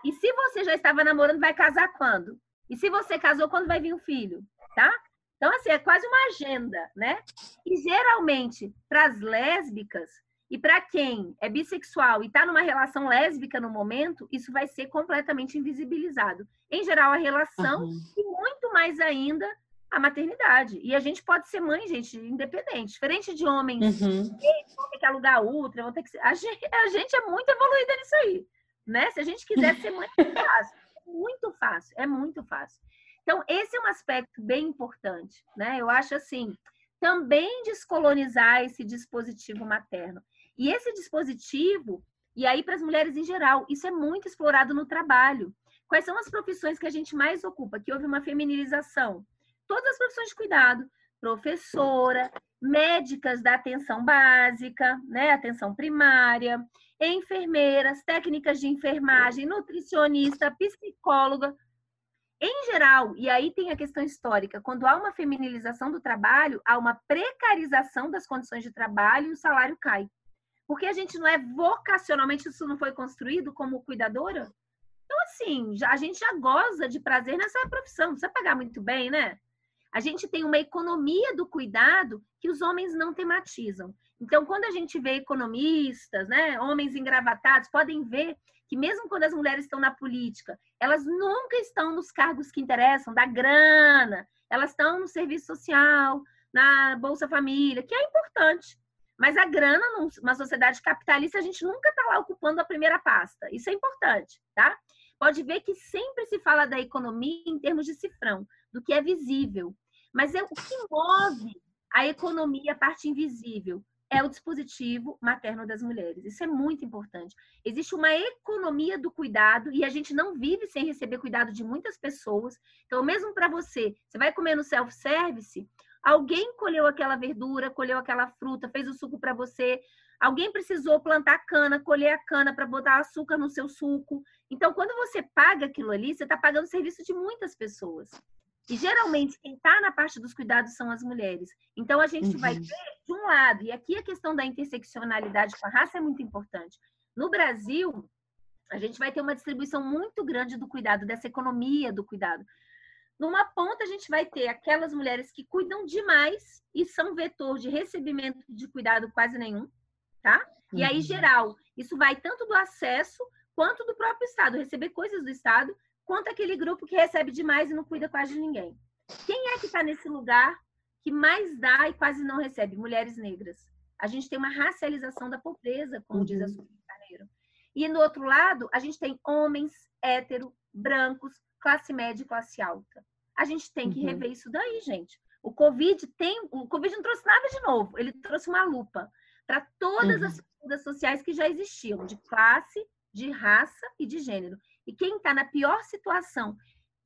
E se você já estava namorando, vai casar quando? E se você casou, quando vai vir o filho? Tá? Então, assim, é quase uma agenda, né? E geralmente, para as lésbicas e para quem é bissexual e está numa relação lésbica no momento, isso vai ser completamente invisibilizado. Em geral, a relação uhum. e muito mais ainda a maternidade. E a gente pode ser mãe, gente, independente. Diferente de homens, uhum. vão ter que alugar outra, vão ter que... A gente, a gente é muito evoluída nisso aí né? Se a gente quiser ser muito fácil, é muito fácil, é muito fácil. Então, esse é um aspecto bem importante, né? Eu acho assim, também descolonizar esse dispositivo materno. E esse dispositivo, e aí para as mulheres em geral, isso é muito explorado no trabalho. Quais são as profissões que a gente mais ocupa? Que houve uma feminilização. Todas as profissões de cuidado, professora, médicas da atenção básica, né, atenção primária, enfermeiras, técnicas de enfermagem, nutricionista, psicóloga. Em geral, e aí tem a questão histórica, quando há uma feminilização do trabalho, há uma precarização das condições de trabalho e o salário cai. Porque a gente não é vocacionalmente, isso não foi construído como cuidadora. Então, assim, a gente já goza de prazer nessa profissão, precisa pagar muito bem, né? A gente tem uma economia do cuidado que os homens não tematizam. Então, quando a gente vê economistas, né, homens engravatados, podem ver que mesmo quando as mulheres estão na política, elas nunca estão nos cargos que interessam, da grana, elas estão no serviço social, na Bolsa Família, que é importante. Mas a grana, numa sociedade capitalista, a gente nunca está lá ocupando a primeira pasta. Isso é importante, tá? Pode ver que sempre se fala da economia em termos de cifrão do que é visível. Mas é o que move a economia, a parte invisível? É o dispositivo materno das mulheres. Isso é muito importante. Existe uma economia do cuidado e a gente não vive sem receber cuidado de muitas pessoas. Então, mesmo para você, você vai comer no self-service, alguém colheu aquela verdura, colheu aquela fruta, fez o suco para você. Alguém precisou plantar cana, colher a cana para botar açúcar no seu suco. Então, quando você paga aquilo ali, você está pagando o serviço de muitas pessoas. E geralmente quem está na parte dos cuidados são as mulheres. Então a gente uhum. vai ter de um lado, e aqui a questão da interseccionalidade com a raça é muito importante. No Brasil, a gente vai ter uma distribuição muito grande do cuidado, dessa economia do cuidado. Numa ponta, a gente vai ter aquelas mulheres que cuidam demais e são vetor de recebimento de cuidado quase nenhum, tá? E aí, uhum. geral, isso vai tanto do acesso quanto do próprio Estado, receber coisas do Estado quanto aquele grupo que recebe demais e não cuida quase de ninguém. Quem é que está nesse lugar que mais dá e quase não recebe? Mulheres negras. A gente tem uma racialização da pobreza, como uhum. diz a uhum. Sueli Carneiro. E no outro lado, a gente tem homens hétero, brancos, classe média e classe alta. A gente tem que uhum. rever isso daí, gente. O Covid tem, o Covid não trouxe nada de novo, ele trouxe uma lupa para todas uhum. as figuras sociais que já existiam, de classe, de raça e de gênero. E quem está na pior situação,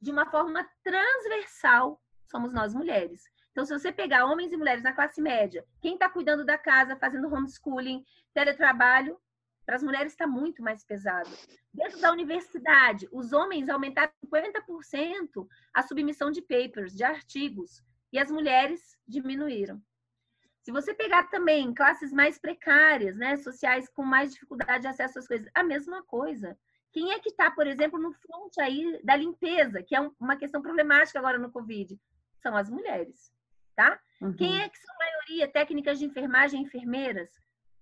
de uma forma transversal, somos nós mulheres. Então, se você pegar homens e mulheres na classe média, quem está cuidando da casa, fazendo homeschooling, teletrabalho, para as mulheres está muito mais pesado. Dentro da universidade, os homens aumentaram 50% a submissão de papers, de artigos, e as mulheres diminuíram. Se você pegar também classes mais precárias, né, sociais com mais dificuldade de acesso às coisas, a mesma coisa. Quem é que está, por exemplo, no front aí da limpeza, que é uma questão problemática agora no Covid? São as mulheres, tá? Uhum. Quem é que são a maioria técnicas de enfermagem, enfermeiras?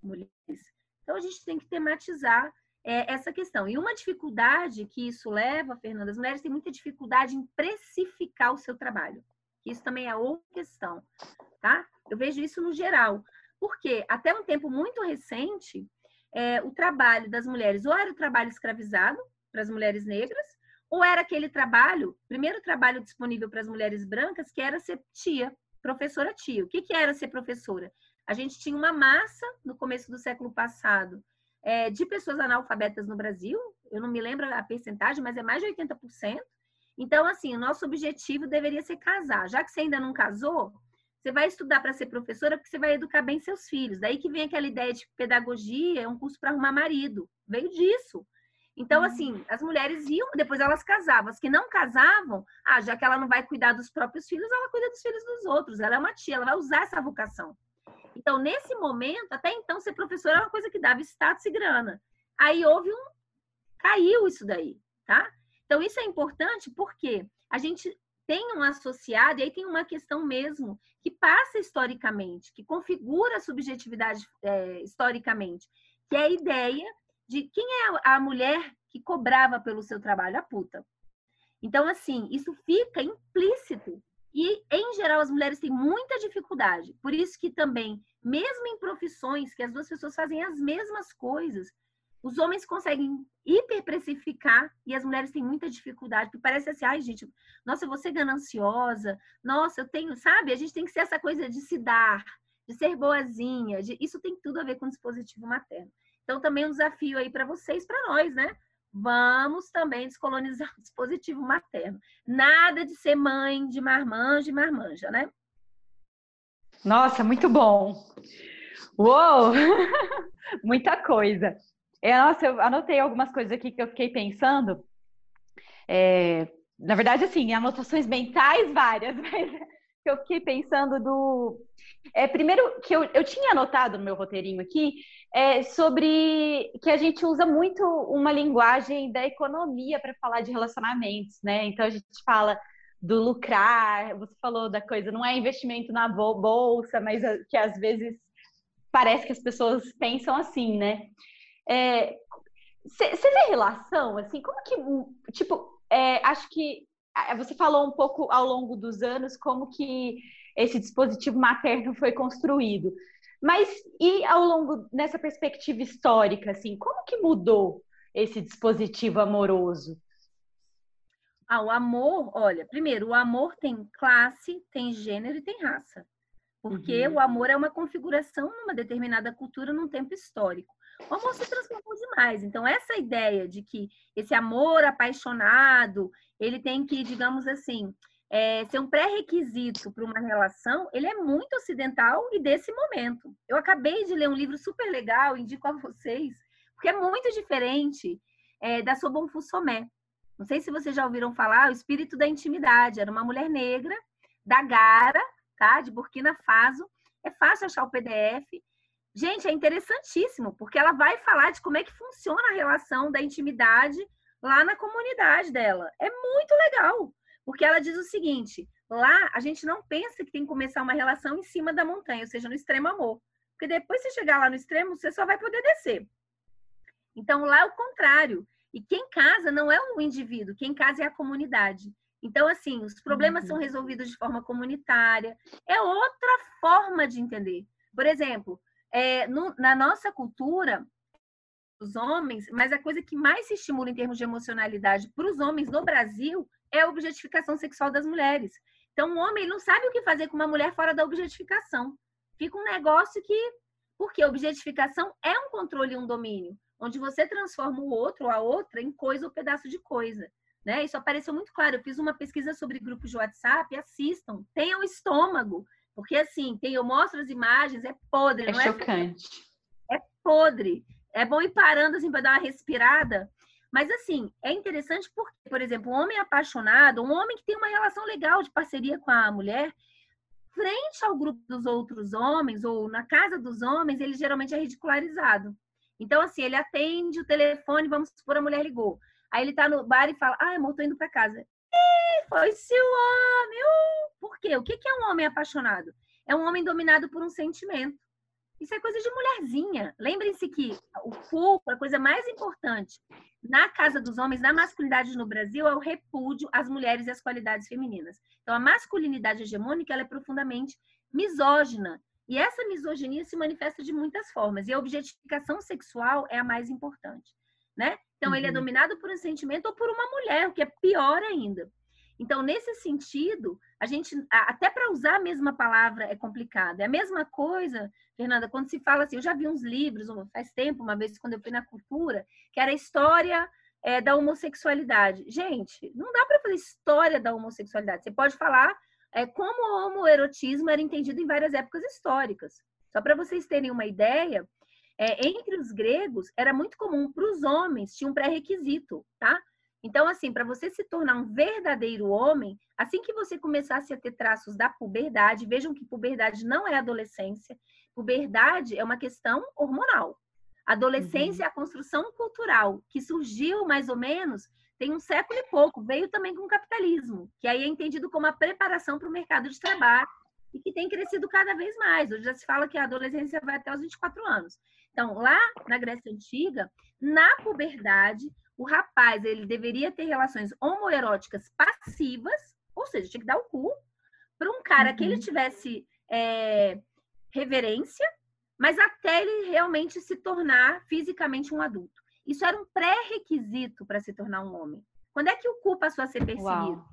Mulheres. Então a gente tem que tematizar é, essa questão. E uma dificuldade que isso leva, Fernanda, as mulheres têm muita dificuldade em precificar o seu trabalho. Isso também é outra questão, tá? Eu vejo isso no geral. Porque até um tempo muito recente, é, o trabalho das mulheres ou era o trabalho escravizado para as mulheres negras, ou era aquele trabalho, primeiro trabalho disponível para as mulheres brancas, que era ser tia, professora tia. O que, que era ser professora? A gente tinha uma massa no começo do século passado é, de pessoas analfabetas no Brasil, eu não me lembro a percentagem, mas é mais de 80%. Então, assim, o nosso objetivo deveria ser casar. Já que você ainda não casou, você vai estudar para ser professora porque você vai educar bem seus filhos. Daí que vem aquela ideia de que pedagogia é um curso para arrumar marido. Veio disso. Então, assim, hum. as mulheres iam, depois elas casavam. As que não casavam, ah, já que ela não vai cuidar dos próprios filhos, ela cuida dos filhos dos outros. Ela é uma tia, ela vai usar essa vocação. Então, nesse momento, até então, ser professora era uma coisa que dava status e grana. Aí houve um. caiu isso daí, tá? Então, isso é importante porque a gente tem um associado, e aí tem uma questão mesmo que passa historicamente, que configura a subjetividade é, historicamente, que é a ideia de quem é a mulher que cobrava pelo seu trabalho? A puta. Então, assim, isso fica implícito. E, em geral, as mulheres têm muita dificuldade. Por isso que também, mesmo em profissões que as duas pessoas fazem as mesmas coisas, os homens conseguem hiperprecificar e as mulheres têm muita dificuldade, porque parece assim, ai, gente, nossa, eu vou ser gananciosa, nossa, eu tenho, sabe? A gente tem que ser essa coisa de se dar, de ser boazinha, de... isso tem tudo a ver com o dispositivo materno. Então, também um desafio aí para vocês, para nós, né? Vamos também descolonizar o dispositivo materno. Nada de ser mãe de marmanja e marmanja, né? Nossa, muito bom. Uou! Muita coisa. É, nossa, eu anotei algumas coisas aqui que eu fiquei pensando. É, na verdade, assim, anotações mentais várias, mas que eu fiquei pensando do. É, primeiro, que eu, eu tinha anotado no meu roteirinho aqui, é, sobre que a gente usa muito uma linguagem da economia para falar de relacionamentos, né? Então a gente fala do lucrar, você falou da coisa, não é investimento na bolsa, mas que às vezes parece que as pessoas pensam assim, né? Você é, vê relação, assim, como que, tipo, é, acho que você falou um pouco ao longo dos anos como que esse dispositivo materno foi construído. Mas e ao longo nessa perspectiva histórica, assim, como que mudou esse dispositivo amoroso? Ah, o amor, olha, primeiro, o amor tem classe, tem gênero e tem raça. porque uhum. o amor é uma configuração numa determinada cultura, num tempo histórico. O amor se transformou demais. Então, essa ideia de que esse amor apaixonado, ele tem que, digamos assim, é, ser um pré-requisito para uma relação, ele é muito ocidental e desse momento. Eu acabei de ler um livro super legal, indico a vocês, porque é muito diferente é, da Sobon Fussomé. Não sei se vocês já ouviram falar, o espírito da intimidade. Era uma mulher negra, da Gara, tá? De Burkina Faso. É fácil achar o PDF. Gente, é interessantíssimo, porque ela vai falar de como é que funciona a relação da intimidade lá na comunidade dela. É muito legal, porque ela diz o seguinte: lá a gente não pensa que tem que começar uma relação em cima da montanha, ou seja, no extremo amor. Porque depois você chegar lá no extremo, você só vai poder descer. Então lá é o contrário. E quem casa não é o indivíduo, quem casa é a comunidade. Então, assim, os problemas uhum. são resolvidos de forma comunitária. É outra forma de entender. Por exemplo, é, no, na nossa cultura, os homens, mas a coisa que mais se estimula em termos de emocionalidade para os homens no Brasil é a objetificação sexual das mulheres. Então, o homem não sabe o que fazer com uma mulher fora da objetificação. Fica um negócio que. Porque a objetificação é um controle e um domínio, onde você transforma o outro ou a outra em coisa ou pedaço de coisa. Né? Isso apareceu muito claro. Eu fiz uma pesquisa sobre grupos de WhatsApp, assistam, tenham estômago, porque assim, tem, eu mostro as imagens, é podre, é não chocante. é? É podre. É bom ir parando assim para dar uma respirada. Mas assim, é interessante porque, por exemplo, um homem apaixonado, um homem que tem uma relação legal de parceria com a mulher, frente ao grupo dos outros homens ou na casa dos homens, ele geralmente é ridicularizado. Então, assim, ele atende o telefone, vamos supor, a mulher ligou. Aí ele tá no bar e fala: Ah, amor, tô indo para casa. Foi seu homem. Uh! Por quê? O que é um homem apaixonado? É um homem dominado por um sentimento. Isso é coisa de mulherzinha. Lembrem-se que o culto, a coisa mais importante na casa dos homens, na masculinidade no Brasil, é o repúdio às mulheres e às qualidades femininas. Então, a masculinidade hegemônica ela é profundamente misógina. E essa misoginia se manifesta de muitas formas. E a objetificação sexual é a mais importante, né? Então, uhum. ele é uhum. dominado por um sentimento ou por uma mulher, o que é pior ainda. Então, nesse sentido, a gente, até para usar a mesma palavra é complicado. É a mesma coisa, Fernanda, quando se fala assim, eu já vi uns livros faz tempo, uma vez quando eu fui na cultura, que era a história é, da homossexualidade. Gente, não dá para fazer história da homossexualidade. Você pode falar é, como o homoerotismo era entendido em várias épocas históricas. Só para vocês terem uma ideia, é, entre os gregos, era muito comum para os homens, tinha um pré-requisito, tá? Então, assim, para você se tornar um verdadeiro homem, assim que você começasse a ter traços da puberdade, vejam que puberdade não é adolescência, puberdade é uma questão hormonal. Adolescência uhum. é a construção cultural, que surgiu mais ou menos tem um século e pouco, veio também com o capitalismo, que aí é entendido como a preparação para o mercado de trabalho e que tem crescido cada vez mais. Hoje já se fala que a adolescência vai até os 24 anos. Então, lá na Grécia Antiga, na puberdade, o rapaz ele deveria ter relações homoeróticas passivas, ou seja, tinha que dar o cu, para um cara uhum. que ele uhum. tivesse é, reverência, mas até ele realmente se tornar fisicamente um adulto. Isso era um pré-requisito para se tornar um homem. Quando é que o cu passou a ser perseguido? Uau.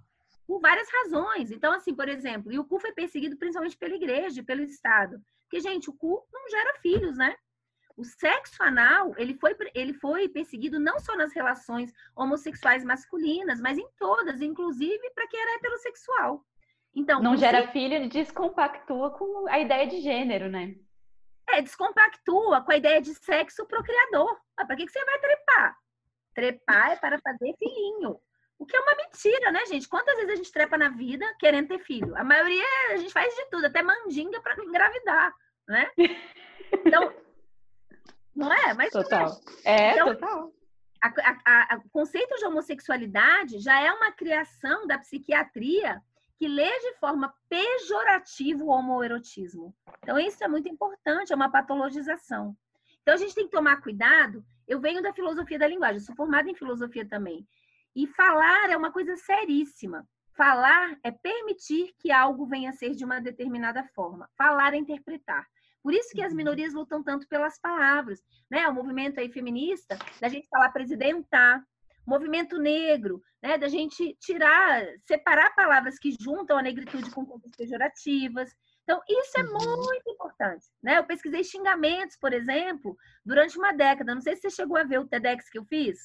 Por várias razões. Então, assim, por exemplo, e o cu foi perseguido principalmente pela igreja, pelo Estado. Porque, gente, o cu não gera filhos, né? O sexo anal, ele foi, ele foi perseguido não só nas relações homossexuais masculinas, mas em todas, inclusive para quem era heterossexual. Então, não gera você... filho, ele descompactua com a ideia de gênero, né? É, descompactua com a ideia de sexo procriador. Ah, para que, que você vai trepar? Trepar é para fazer filhinho. O que é uma mentira, né, gente? Quantas vezes a gente trepa na vida querendo ter filho? A maioria a gente faz de tudo, até mandinga para engravidar, né? Então, não é? Mas total. É, então, total. O conceito de homossexualidade já é uma criação da psiquiatria que lê de forma pejorativa o homoerotismo. Então, isso é muito importante, é uma patologização. Então, a gente tem que tomar cuidado. Eu venho da filosofia da linguagem, sou formada em filosofia também. E falar é uma coisa seríssima. Falar é permitir que algo venha a ser de uma determinada forma. Falar é interpretar. Por isso que as uhum. minorias lutam tanto pelas palavras, né? O movimento aí feminista, da gente falar presidentar, movimento negro, né? Da gente tirar, separar palavras que juntam a negritude com coisas pejorativas. Então, isso é uhum. muito importante. Né? Eu pesquisei xingamentos, por exemplo, durante uma década. Não sei se você chegou a ver o TEDx que eu fiz.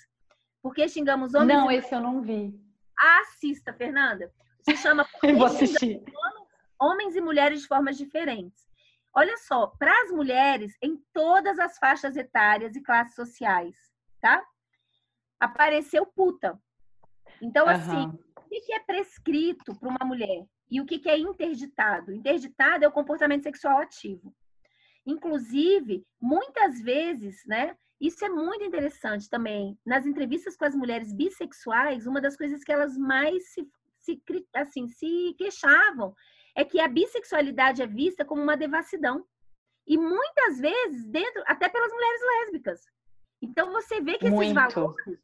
Porque xingamos homens. Não, esse eu não vi. Assista, Fernanda. Se chama vou assistir. Homens e mulheres de formas diferentes. Olha só, para as mulheres em todas as faixas etárias e classes sociais, tá? Apareceu puta. Então, uhum. assim, o que é prescrito para uma mulher e o que é interditado? Interditado é o comportamento sexual ativo. Inclusive, muitas vezes, né? Isso é muito interessante também. Nas entrevistas com as mulheres bissexuais, uma das coisas que elas mais se, se, assim, se queixavam é que a bissexualidade é vista como uma devassidão. E muitas vezes, dentro, até pelas mulheres lésbicas. Então você vê que esses muito. valores,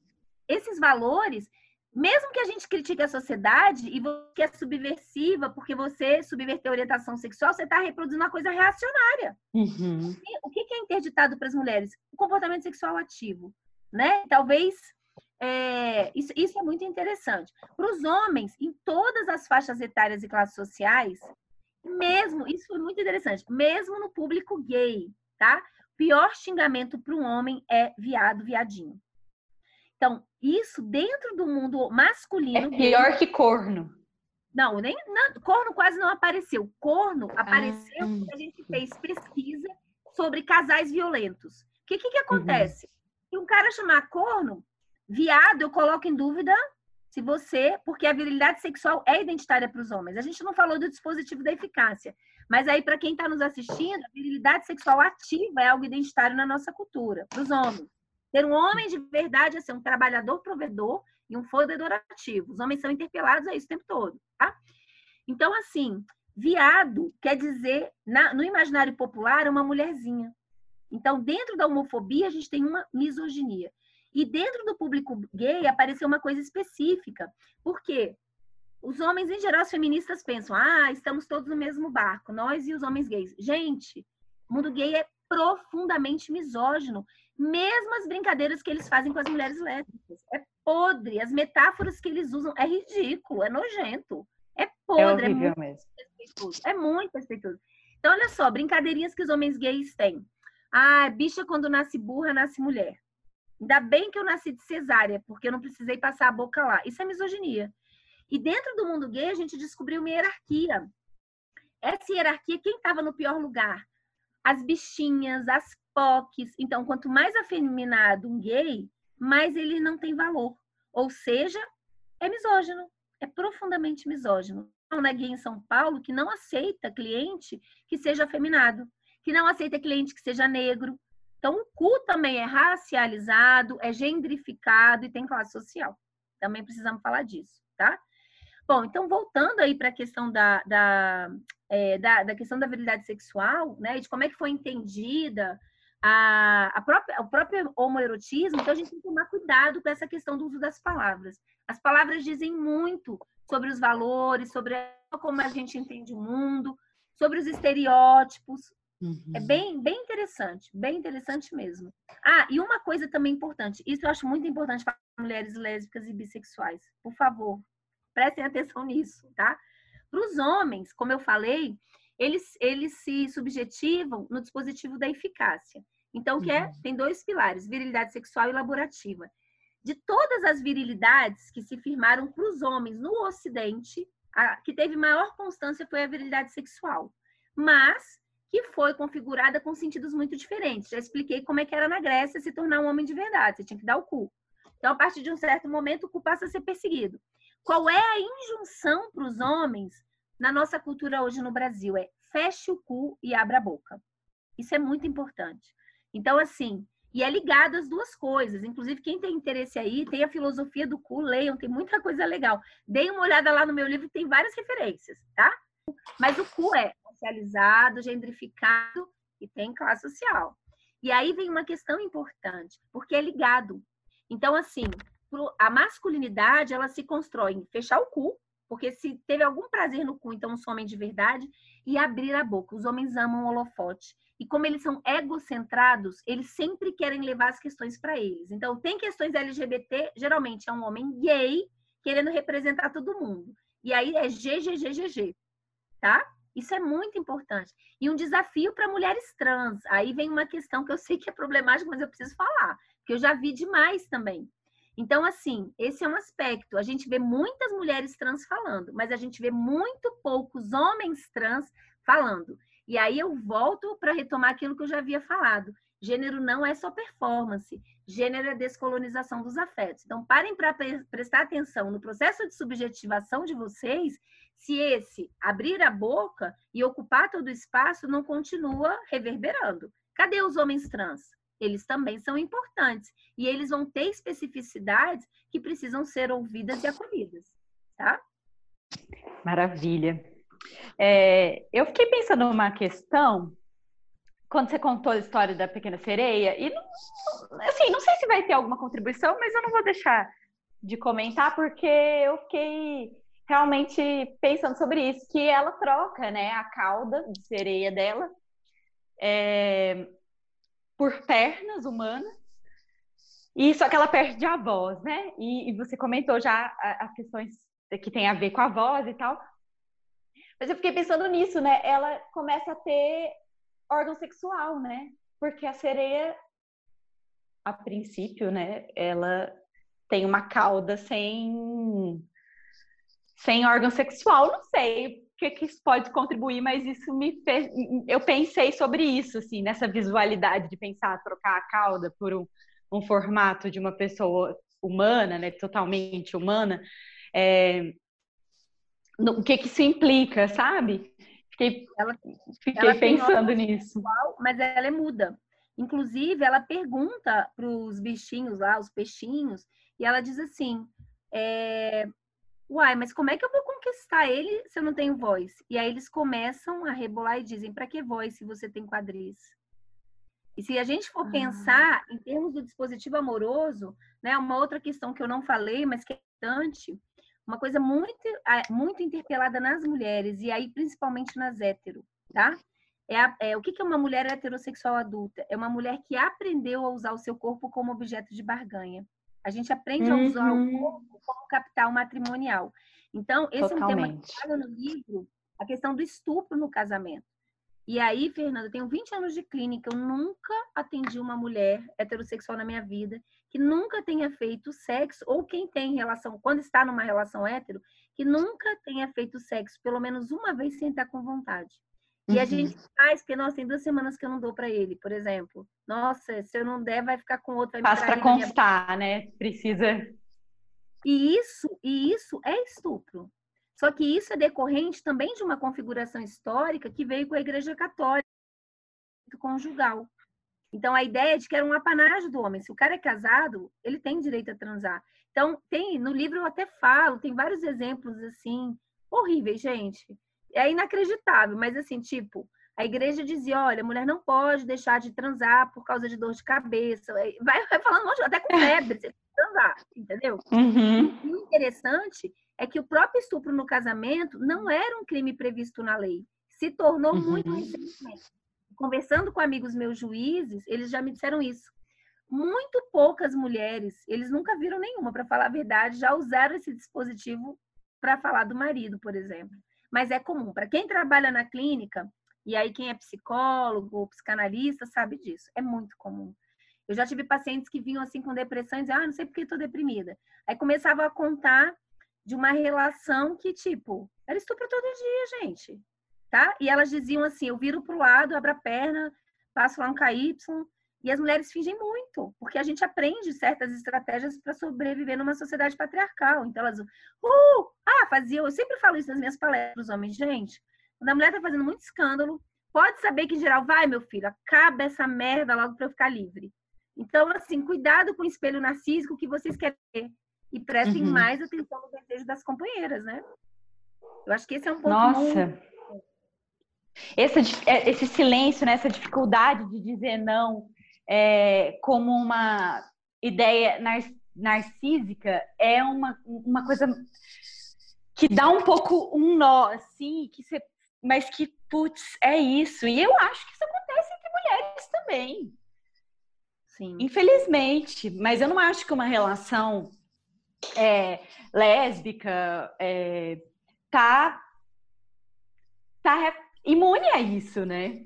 esses valores, mesmo que a gente critique a sociedade e você é subversiva porque você subverteu a orientação sexual, você está reproduzindo uma coisa reacionária. Uhum. O que é interditado para as mulheres? O comportamento sexual ativo, né? Talvez é, isso, isso é muito interessante. Para os homens, em todas as faixas etárias e classes sociais, mesmo, isso foi muito interessante, mesmo no público gay, tá? Pior xingamento para um homem é viado, viadinho. Então, isso dentro do mundo masculino. É pior gay, que corno. Não, nem não, corno quase não apareceu. Corno ah, apareceu hum. porque a gente fez pesquisa sobre casais violentos. O que, que, que uhum. acontece? Uhum. Se um cara chamar corno, Viado, eu coloco em dúvida se você, porque a virilidade sexual é identitária para os homens. A gente não falou do dispositivo da eficácia, mas aí para quem está nos assistindo, a virilidade sexual ativa é algo identitário na nossa cultura, para os homens. Ter um homem de verdade é ser um trabalhador provedor e um fodedor ativo. Os homens são interpelados a isso o tempo todo, tá? Então, assim, viado quer dizer, na, no imaginário popular, uma mulherzinha. Então, dentro da homofobia, a gente tem uma misoginia. E dentro do público gay apareceu uma coisa específica. Por quê? Os homens, em geral, os feministas pensam: ah, estamos todos no mesmo barco, nós e os homens gays. Gente, o mundo gay é profundamente misógino. Mesmo as brincadeiras que eles fazem com as mulheres lésbicas. É podre. As metáforas que eles usam é ridículo, é nojento. É podre. É, é muito mesmo. respeitoso. É muito respeitoso. Então, olha só, brincadeirinhas que os homens gays têm. Ah, bicha quando nasce burra, nasce mulher. Ainda bem que eu nasci de cesárea, porque eu não precisei passar a boca lá. Isso é misoginia. E dentro do mundo gay, a gente descobriu uma hierarquia. Essa hierarquia, quem estava no pior lugar? As bichinhas, as POCs. Então, quanto mais afeminado um gay, mais ele não tem valor. Ou seja, é misógino. É profundamente misógino. Não é gay em São Paulo que não aceita cliente que seja afeminado, que não aceita cliente que seja negro, então, o cu também é racializado, é gendrificado e tem classe social. Também precisamos falar disso, tá? Bom, então voltando aí para a questão da, da, é, da, da, questão da virilidade sexual, né? De como é que foi entendida a, a própria, o próprio homoerotismo, então a gente tem que tomar cuidado com essa questão do uso das palavras. As palavras dizem muito sobre os valores, sobre como a gente entende o mundo, sobre os estereótipos, uhum. É bem, bem interessante, bem interessante mesmo. Ah, e uma coisa também importante, isso eu acho muito importante para mulheres lésbicas e bissexuais. Por favor, prestem atenção nisso, tá? Para os homens, como eu falei, eles, eles se subjetivam no dispositivo da eficácia. Então, o que é? Uhum. Tem dois pilares, virilidade sexual e laborativa. De todas as virilidades que se firmaram para os homens no Ocidente, a que teve maior constância foi a virilidade sexual. Mas que foi configurada com sentidos muito diferentes. Já expliquei como é que era na Grécia se tornar um homem de verdade, você tinha que dar o cu. Então, a partir de um certo momento, o cu passa a ser perseguido. Qual é a injunção para os homens na nossa cultura hoje no Brasil? É feche o cu e abra a boca. Isso é muito importante. Então, assim, e é ligado às duas coisas. Inclusive, quem tem interesse aí, tem a filosofia do cu, leiam, tem muita coisa legal. Deem uma olhada lá no meu livro, tem várias referências, tá? Mas o cu é racializado, gendrificado e tem classe social. E aí vem uma questão importante, porque é ligado. Então, assim, a masculinidade, ela se constrói em fechar o cu, porque se teve algum prazer no cu, então sou homem de verdade, e abrir a boca. Os homens amam o holofote. E como eles são egocentrados, eles sempre querem levar as questões para eles. Então, tem questões LGBT, geralmente é um homem gay querendo representar todo mundo. E aí é GGGGG, tá? Isso é muito importante. E um desafio para mulheres trans. Aí vem uma questão que eu sei que é problemática, mas eu preciso falar, porque eu já vi demais também. Então, assim, esse é um aspecto. A gente vê muitas mulheres trans falando, mas a gente vê muito poucos homens trans falando. E aí eu volto para retomar aquilo que eu já havia falado. Gênero não é só performance, gênero é descolonização dos afetos. Então, parem para prestar atenção no processo de subjetivação de vocês, se esse abrir a boca e ocupar todo o espaço não continua reverberando. Cadê os homens trans? Eles também são importantes e eles vão ter especificidades que precisam ser ouvidas e acolhidas, tá? Maravilha. É, eu fiquei pensando numa questão quando você contou a história da pequena sereia, e não, assim, não sei se vai ter alguma contribuição, mas eu não vou deixar de comentar, porque eu fiquei realmente pensando sobre isso, que ela troca, né, a cauda de sereia dela é, por pernas humanas, e só que ela perde a voz, né? E, e você comentou já as questões que tem a ver com a voz e tal. Mas eu fiquei pensando nisso, né? Ela começa a ter órgão sexual, né? Porque a sereia, a princípio, né, ela tem uma cauda sem sem órgão sexual, não sei o que, que isso pode contribuir, mas isso me fez, eu pensei sobre isso, assim, nessa visualidade de pensar trocar a cauda por um, um formato de uma pessoa humana, né, totalmente humana, é, no, o que que isso implica, sabe? Fiquei, ela, fiquei ela pensando nisso. mas ela é muda. Inclusive, ela pergunta para os bichinhos lá, os peixinhos, e ela diz assim: é, Uai, mas como é que eu vou conquistar ele se eu não tenho voz? E aí eles começam a rebolar e dizem: para que voz se você tem quadris? E se a gente for ah. pensar em termos do dispositivo amoroso, né, uma outra questão que eu não falei, mas que é importante, uma coisa muito, muito interpelada nas mulheres, e aí principalmente nas hétero, tá? É, a, é, o que é uma mulher heterossexual adulta? É uma mulher que aprendeu a usar o seu corpo como objeto de barganha. A gente aprende uhum. a usar o uhum. corpo como capital matrimonial. Então, esse Totalmente. é um tema que fala no livro, a questão do estupro no casamento. E aí, Fernanda, eu tenho 20 anos de clínica, eu nunca atendi uma mulher heterossexual na minha vida que nunca tenha feito sexo, ou quem tem relação, quando está numa relação hétero, que nunca tenha feito sexo pelo menos uma vez sem estar com vontade. E uhum. a gente faz, porque, nossa, tem duas semanas que eu não dou para ele, por exemplo. Nossa, se eu não der, vai ficar com outro. Faz para constar, minha... né? Precisa. E isso, e isso é estupro. Só que isso é decorrente também de uma configuração histórica que veio com a Igreja Católica conjugal. Então, a ideia é de que era um apanágio do homem. Se o cara é casado, ele tem direito a transar. Então, tem no livro eu até falo, tem vários exemplos assim, horríveis, gente. É inacreditável, mas assim, tipo, a igreja dizia: olha, a mulher não pode deixar de transar por causa de dor de cabeça. Vai, vai falando um monte, até com febre, você tem que transar, entendeu? Uhum. E o interessante é que o próprio estupro no casamento não era um crime previsto na lei. Se tornou uhum. muito recentemente conversando com amigos meus juízes, eles já me disseram isso. Muito poucas mulheres, eles nunca viram nenhuma, para falar a verdade, já usaram esse dispositivo para falar do marido, por exemplo. Mas é comum. Para quem trabalha na clínica, e aí quem é psicólogo psicanalista sabe disso, é muito comum. Eu já tive pacientes que vinham assim com depressão e diziam, ah, não sei porque estou deprimida. Aí começavam a contar de uma relação que, tipo, era estupro todo dia, gente tá? E elas diziam assim: eu viro para o lado, abro a perna, passo lá um KY. E as mulheres fingem muito, porque a gente aprende certas estratégias para sobreviver numa sociedade patriarcal. Então elas, uh, ah, faziam, eu sempre falo isso nas minhas palestras, homens, gente. Quando a mulher tá fazendo muito escândalo, pode saber que em geral, vai, meu filho, acaba essa merda logo para eu ficar livre. Então, assim, cuidado com o espelho narcísico que vocês querem ter. E prestem uhum. mais atenção no desejo das companheiras, né? Eu acho que esse é um ponto Nossa. muito esse, é, esse silêncio, né, essa dificuldade de dizer não é, como uma ideia nar narcísica é uma, uma coisa que dá um pouco um nó, assim, que você, mas que, putz, é isso. E eu acho que isso acontece entre mulheres também. Sim. Infelizmente. Mas eu não acho que uma relação é, lésbica é, tá tá imune a isso, né?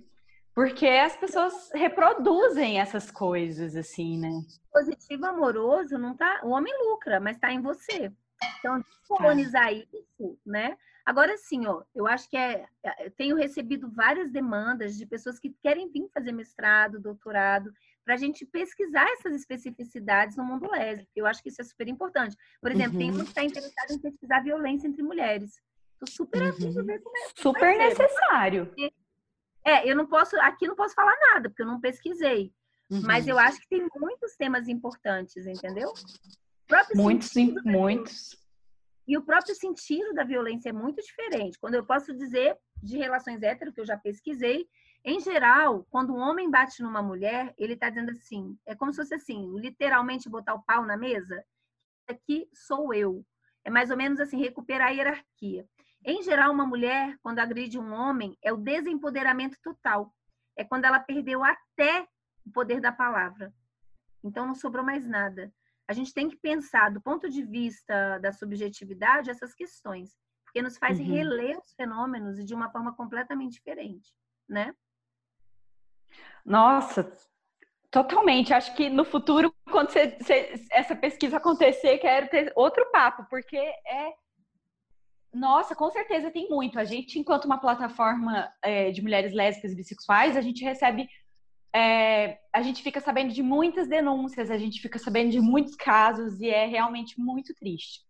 Porque as pessoas reproduzem essas coisas, assim, né? Positivo amoroso não tá. O homem lucra, mas tá em você. Então, colonizar é. isso, né? Agora sim, ó, eu acho que é. Eu tenho recebido várias demandas de pessoas que querem vir fazer mestrado, doutorado, para a gente pesquisar essas especificidades no mundo lésbico. Eu acho que isso é super importante. Por exemplo, uhum. tem um que está interessado em pesquisar violência entre mulheres. Estou super uhum. afim de ver como é. Super necessário. É, eu não posso, aqui não posso falar nada, porque eu não pesquisei. Uhum. Mas eu acho que tem muitos temas importantes, entendeu? Muitos, sim, muitos. E o próprio sentido da violência é muito diferente. Quando eu posso dizer de relações hétero, que eu já pesquisei, em geral, quando um homem bate numa mulher, ele está dizendo assim, é como se fosse assim, literalmente botar o pau na mesa. Aqui sou eu. É mais ou menos assim, recuperar a hierarquia. Em geral, uma mulher, quando agride um homem, é o desempoderamento total. É quando ela perdeu até o poder da palavra. Então, não sobrou mais nada. A gente tem que pensar, do ponto de vista da subjetividade, essas questões, porque nos faz uhum. reler os fenômenos e de uma forma completamente diferente, né? Nossa, totalmente. Acho que no futuro, quando você, você, essa pesquisa acontecer, quero ter outro papo, porque é nossa, com certeza tem muito. A gente, enquanto uma plataforma é, de mulheres lésbicas e bissexuais, a gente recebe. É, a gente fica sabendo de muitas denúncias, a gente fica sabendo de muitos casos e é realmente muito triste.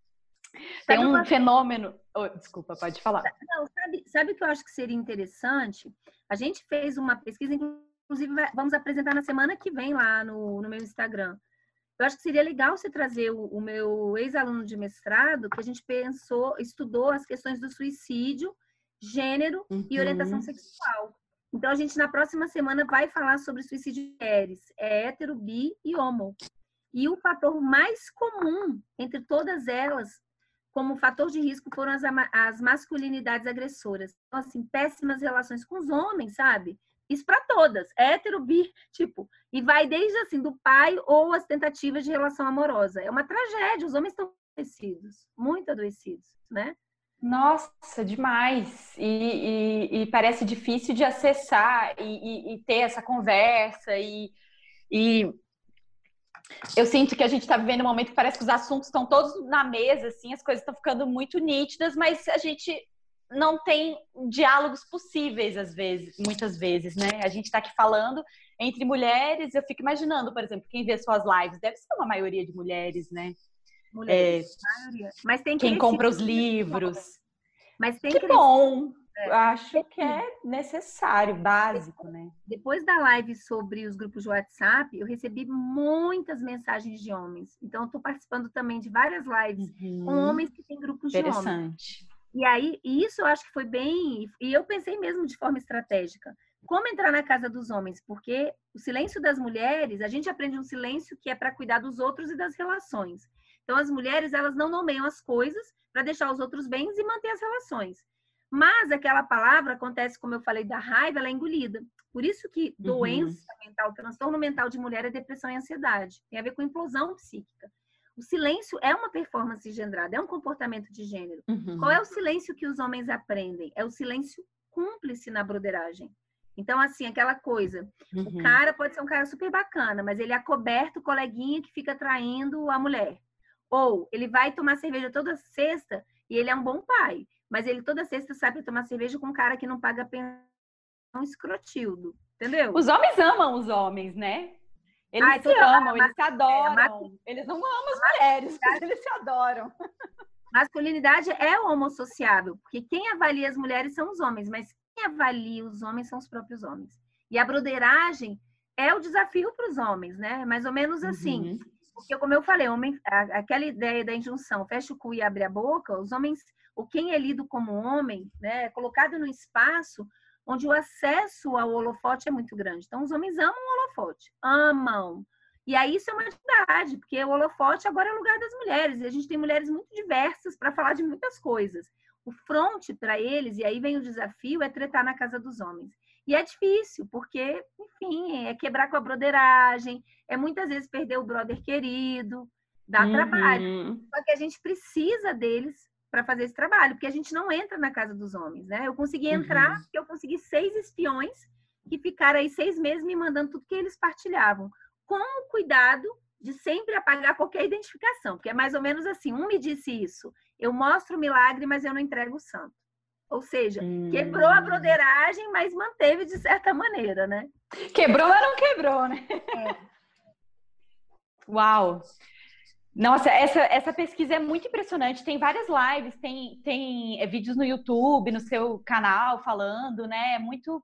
Tem um uma... fenômeno. Oh, desculpa, pode falar. Não, sabe, sabe o que eu acho que seria interessante? A gente fez uma pesquisa, inclusive vamos apresentar na semana que vem lá no, no meu Instagram. Eu acho que seria legal você trazer o, o meu ex-aluno de mestrado, que a gente pensou, estudou as questões do suicídio, gênero uhum. e orientação sexual. Então, a gente, na próxima semana, vai falar sobre suicídio de mulheres, é hétero, bi e homo. E o fator mais comum entre todas elas, como fator de risco, foram as, as masculinidades agressoras. Então, assim, péssimas relações com os homens, sabe? Isso para todas, hétero, bi, tipo, e vai desde assim do pai ou as tentativas de relação amorosa. É uma tragédia, os homens estão adoecidos, muito adoecidos, né? Nossa, demais. E, e, e parece difícil de acessar e, e ter essa conversa. E, eu sinto que a gente está vivendo um momento que parece que os assuntos estão todos na mesa, assim, as coisas estão ficando muito nítidas, mas a gente não tem diálogos possíveis às vezes, muitas vezes, né? A gente está aqui falando entre mulheres, eu fico imaginando, por exemplo, quem vê suas lives, deve ser uma maioria de mulheres, né? Mulheres, é, maioria. Mas tem quem compra os livros. Mas tem que, que bom. É. Acho que é necessário, básico, né? Depois da live sobre os grupos de WhatsApp, eu recebi muitas mensagens de homens. Então, eu estou participando também de várias lives uhum. com homens que têm grupos de homens. Interessante. E aí, isso eu acho que foi bem. E eu pensei mesmo de forma estratégica. Como entrar na casa dos homens? Porque o silêncio das mulheres, a gente aprende um silêncio que é para cuidar dos outros e das relações. Então, as mulheres, elas não nomeiam as coisas para deixar os outros bens e manter as relações. Mas aquela palavra acontece, como eu falei, da raiva, ela é engolida. Por isso que uhum. doença uhum. mental, transtorno mental de mulher é depressão e ansiedade. Tem a ver com implosão psíquica. O silêncio é uma performance gendrada, é um comportamento de gênero. Uhum. Qual é o silêncio que os homens aprendem? É o silêncio cúmplice na broderagem. Então, assim, aquela coisa. Uhum. O cara pode ser um cara super bacana, mas ele é coberto o coleguinha que fica traindo a mulher. Ou ele vai tomar cerveja toda sexta e ele é um bom pai, mas ele toda sexta sabe tomar cerveja com um cara que não paga pensão escrotildo. Entendeu? Os homens amam os homens, né? Eles Ai, se amam, eles se adoram. Eles não amam as mulheres, mas eles se adoram. Masculinidade é homossociável, porque quem avalia as mulheres são os homens, mas quem avalia os homens são os próprios homens. E a broderagem é o desafio para os homens, né? Mais ou menos assim. Uhum. Porque, como eu falei, homem, aquela ideia da injunção, fecha o cu e abre a boca, os homens, o quem é lido como homem, né, é colocado no espaço onde o acesso ao holofote é muito grande. Então, os homens amam o holofote, amam. E aí isso é uma verdade, porque o holofote agora é o lugar das mulheres, e a gente tem mulheres muito diversas para falar de muitas coisas. O fronte para eles, e aí vem o desafio, é tretar na casa dos homens. E é difícil, porque, enfim, é quebrar com a broderagem, é muitas vezes perder o brother querido, dá uhum. trabalho. Só que a gente precisa deles para fazer esse trabalho, porque a gente não entra na casa dos homens, né? Eu consegui entrar, uhum. porque eu consegui seis espiões que ficaram aí seis meses me mandando tudo que eles partilhavam, com o cuidado de sempre apagar qualquer identificação, porque é mais ou menos assim, um me disse isso, eu mostro o milagre, mas eu não entrego o santo. Ou seja, hum. quebrou a broderagem, mas manteve de certa maneira, né? Quebrou, mas não quebrou, né? É. Uau! Nossa, essa, essa pesquisa é muito impressionante. Tem várias lives, tem, tem é, vídeos no YouTube, no seu canal falando, né? É muito.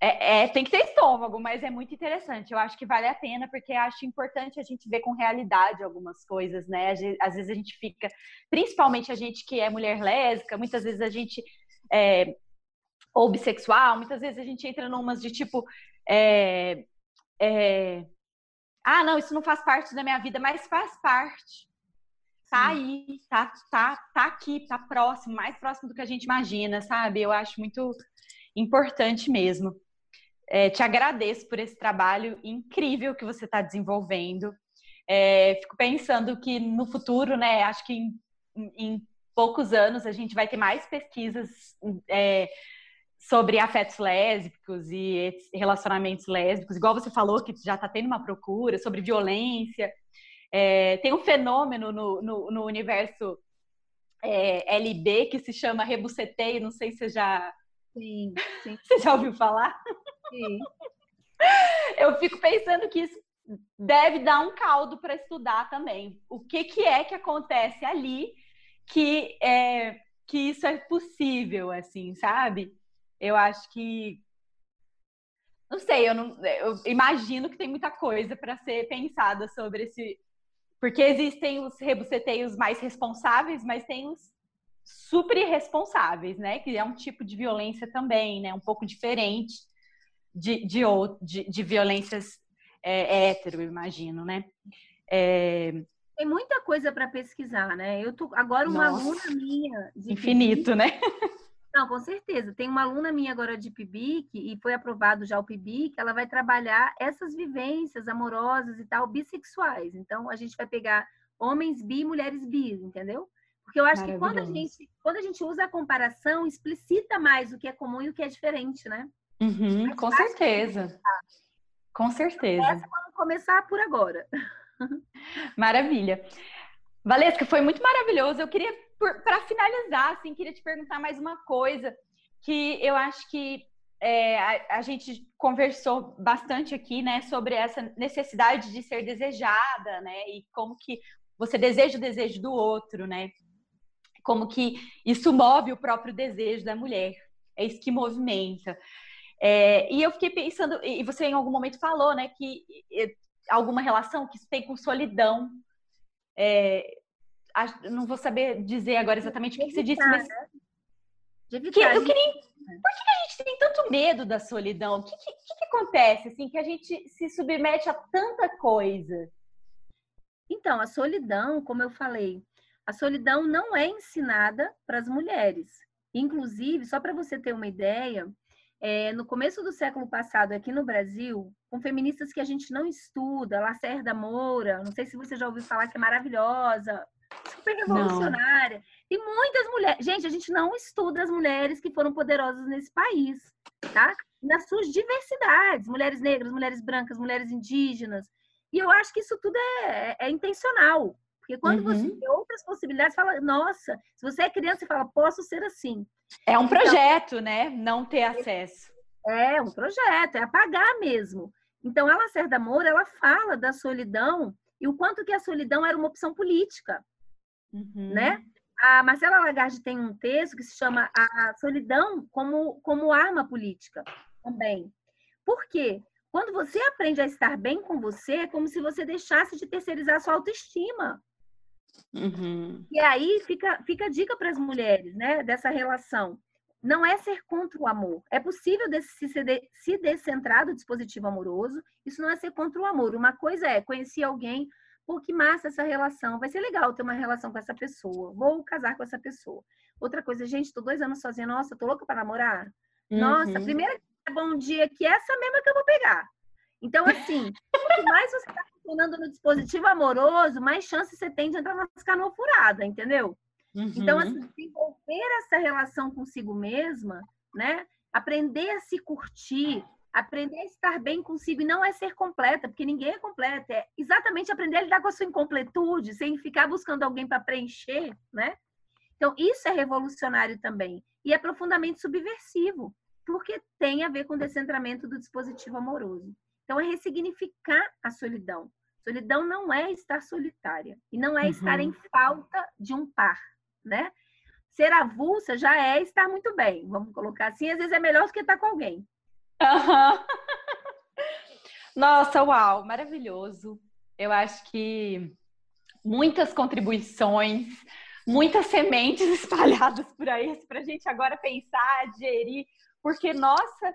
É, é, tem que ter estômago, mas é muito interessante. Eu acho que vale a pena, porque acho importante a gente ver com realidade algumas coisas, né? Às vezes a gente fica, principalmente a gente que é mulher lésbica, muitas vezes a gente é, ou bissexual, muitas vezes a gente entra numas de tipo. É, é, ah, não, isso não faz parte da minha vida, mas faz parte. Tá aí, tá, tá, tá aqui, tá próximo, mais próximo do que a gente imagina, sabe? Eu acho muito importante mesmo. É, te agradeço por esse trabalho incrível que você está desenvolvendo. É, fico pensando que no futuro, né, acho que em, em, poucos anos a gente vai ter mais pesquisas é, sobre afetos lésbicos e relacionamentos lésbicos, igual você falou que já está tendo uma procura sobre violência. É, tem um fenômeno no, no, no universo é, LB que se chama rebuceteio, não sei se você já, sim, sim. você já ouviu falar? Sim. Eu fico pensando que isso deve dar um caldo para estudar também. O que, que é que acontece ali que, é, que isso é possível, assim, sabe? Eu acho que não sei, eu, não, eu imagino que tem muita coisa para ser pensada sobre esse. Porque existem os rebuceteios mais responsáveis, mas tem os super irresponsáveis, né? Que é um tipo de violência também, né? Um pouco diferente de, de, de, de violências é, hétero, imagino, né? É... Tem muita coisa para pesquisar, né? Eu tô agora uma Nossa, aluna minha. infinito, né? Não, com certeza. Tem uma aluna minha agora de PIBIC, e foi aprovado já o PIBIC, ela vai trabalhar essas vivências amorosas e tal, bissexuais. Então, a gente vai pegar homens bi e mulheres bi, entendeu? Porque eu acho que quando a, gente, quando a gente usa a comparação, explicita mais o que é comum e o que é diferente, né? Uhum, com certeza. Com certeza. Essa vamos começar por agora. Maravilha. Valesca, foi muito maravilhoso. Eu queria para finalizar, assim, queria te perguntar mais uma coisa que eu acho que é, a, a, gente conversou bastante aqui, né, sobre essa necessidade de ser desejada, né, e como que você deseja o desejo do outro, né, como que isso move o próprio desejo da mulher, é isso que movimenta. É, e eu fiquei pensando, e você em algum momento falou, né, que alguma relação que isso tem com solidão. É, não vou saber dizer agora exatamente o que, você disse, mas. Né? Que eu queria. Por que a gente tem tanto medo da solidão? O que, que, que acontece, assim, que a gente se submete a tanta coisa? Então, a solidão, como eu falei, a solidão não é ensinada para as mulheres. Inclusive, só para você ter uma ideia, é, no começo do século passado, aqui no Brasil, com feministas que a gente não estuda, Lacerda Moura, não sei se você já ouviu falar que é maravilhosa, super revolucionária. Tem muitas mulheres. Gente, a gente não estuda as mulheres que foram poderosas nesse país, tá? Nas suas diversidades, mulheres negras, mulheres brancas, mulheres indígenas. E eu acho que isso tudo é, é, é intencional. Porque quando uhum. você tem outras possibilidades, fala, nossa, se você é criança, você fala, posso ser assim. É um então, projeto, né? Não ter acesso. É um projeto, é apagar mesmo. Então, a Lacerda Moura, ela fala da solidão e o quanto que a solidão era uma opção política uhum. né? A Marcela Lagarde tem um texto que se chama A Solidão como, como Arma Política, também. Por quê? Quando você aprende a estar bem com você, é como se você deixasse de terceirizar sua autoestima. Uhum. E aí fica, fica a dica para as mulheres, né, dessa relação. Não é ser contra o amor. É possível se, se descentrar do dispositivo amoroso. Isso não é ser contra o amor. Uma coisa é conhecer alguém, Pô, que massa essa relação. Vai ser legal ter uma relação com essa pessoa. Vou casar com essa pessoa. Outra coisa, gente, tô dois anos sozinha. Nossa, tô louca para namorar. Uhum. Nossa, primeira bom dia que essa mesma que eu vou pegar. Então, assim, quanto mais você está funcionando no dispositivo amoroso, mais chance você tem de entrar na canoa furada, entendeu? Uhum. Então, assim, desenvolver essa relação consigo mesma, né? Aprender a se curtir, aprender a estar bem consigo e não é ser completa, porque ninguém é completa, é exatamente aprender a lidar com a sua incompletude, sem ficar buscando alguém para preencher, né? Então, isso é revolucionário também e é profundamente subversivo, porque tem a ver com o descentramento do dispositivo amoroso. Então, é ressignificar a solidão. Solidão não é estar solitária e não é uhum. estar em falta de um par, né? Ser avulsa já é estar muito bem, vamos colocar assim. Às vezes é melhor do que estar com alguém. Nossa, uau, maravilhoso. Eu acho que muitas contribuições, muitas sementes espalhadas por aí para a gente agora pensar, digerir, porque, nossa,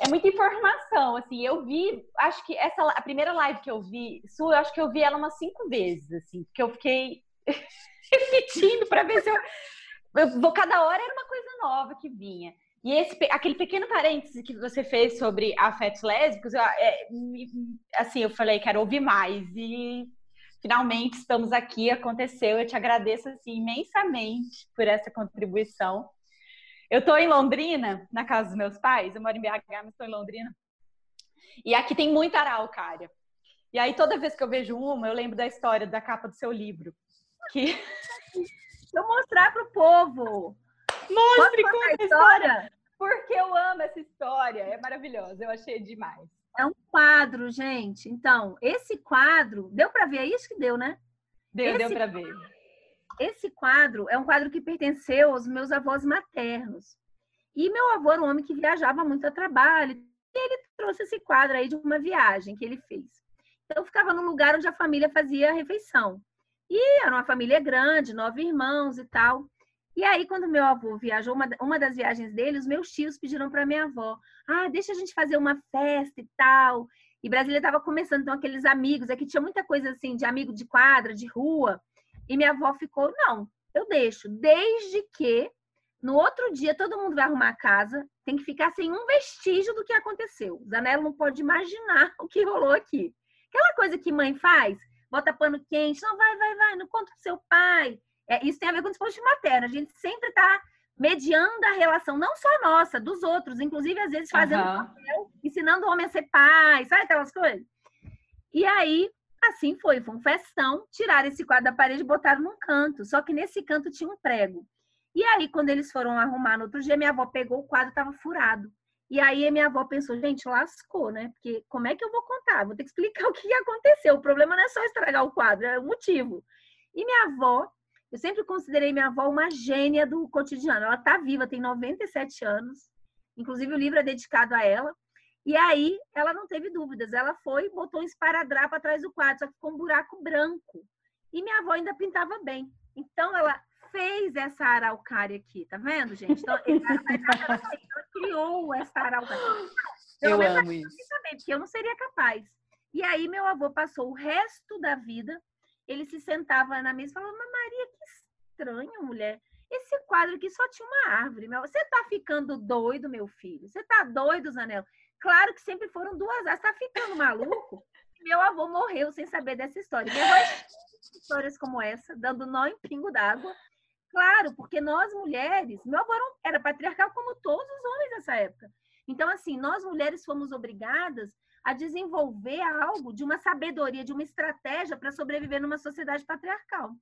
é muita informação, assim, eu vi, acho que essa, a primeira live que eu vi, sua, eu acho que eu vi ela umas cinco vezes, assim, porque eu fiquei repetindo para ver se eu, eu, cada hora era uma coisa nova que vinha. E esse, aquele pequeno parêntese que você fez sobre afetos lésbicos, eu, é, assim, eu falei, quero ouvir mais. E finalmente estamos aqui, aconteceu. Eu te agradeço assim, imensamente por essa contribuição. Eu estou em Londrina, na casa dos meus pais. Eu moro em BH, mas estou em Londrina. E aqui tem muita araucária. E aí, toda vez que eu vejo uma, eu lembro da história da capa do seu livro. Que... Eu mostrar para o povo. Mostre com a história. Porque eu amo essa história. É maravilhosa. Eu achei demais. É um quadro, gente. Então, esse quadro, deu para ver? É isso que deu, né? Deu, esse deu para ver. Esse quadro é um quadro que pertenceu aos meus avós maternos. E meu avô era um homem que viajava muito a trabalho. E ele trouxe esse quadro aí de uma viagem que ele fez. Então, eu ficava no lugar onde a família fazia a refeição. E era uma família grande, nove irmãos e tal. E aí, quando meu avô viajou, uma, uma das viagens dele, os meus tios pediram para minha avó: ah, deixa a gente fazer uma festa e tal. E Brasília estava começando, então, aqueles amigos, aqui tinha muita coisa assim, de amigo de quadra, de rua. E minha avó ficou: não, eu deixo, desde que no outro dia todo mundo vai arrumar a casa, tem que ficar sem um vestígio do que aconteceu. Zanella não pode imaginar o que rolou aqui. Aquela coisa que mãe faz, bota pano quente, não, vai, vai, vai, não conta pro seu pai é, isso tem a ver com o dispositivo materno. A gente sempre está mediando a relação, não só nossa, dos outros, inclusive às vezes fazendo uhum. papel, ensinando o homem a ser pai, sabe aquelas coisas? E aí, assim foi, foi um festão, tiraram esse quadro da parede e botaram num canto, só que nesse canto tinha um prego. E aí, quando eles foram arrumar no outro dia, minha avó pegou o quadro, estava furado. E aí, a minha avó pensou, gente, lascou, né? Porque como é que eu vou contar? Vou ter que explicar o que aconteceu. O problema não é só estragar o quadro, é o motivo. E minha avó eu sempre considerei minha avó uma gênia do cotidiano. Ela está viva, tem 97 anos. Inclusive, o livro é dedicado a ela. E aí, ela não teve dúvidas. Ela foi, botou um esparadrapo atrás do quadro, só que ficou um buraco branco. E minha avó ainda pintava bem. Então, ela fez essa araucária aqui, tá vendo, gente? Então, ela, criou essa araucária. eu amo isso. Também, porque eu não seria capaz. E aí, meu avô passou o resto da vida ele se sentava na mesa e falava, mas Maria, que estranho, mulher. Esse quadro aqui só tinha uma árvore. Você tá ficando doido, meu filho? Você tá doido, Zanel? Claro que sempre foram duas árvores. Tá ficando maluco? meu avô morreu sem saber dessa história. Meu avô histórias como essa, dando nó em pingo d'água. Claro, porque nós mulheres, meu avô era patriarcal como todos os homens nessa época. Então, assim, nós mulheres fomos obrigadas a desenvolver algo de uma sabedoria, de uma estratégia para sobreviver numa sociedade patriarcal.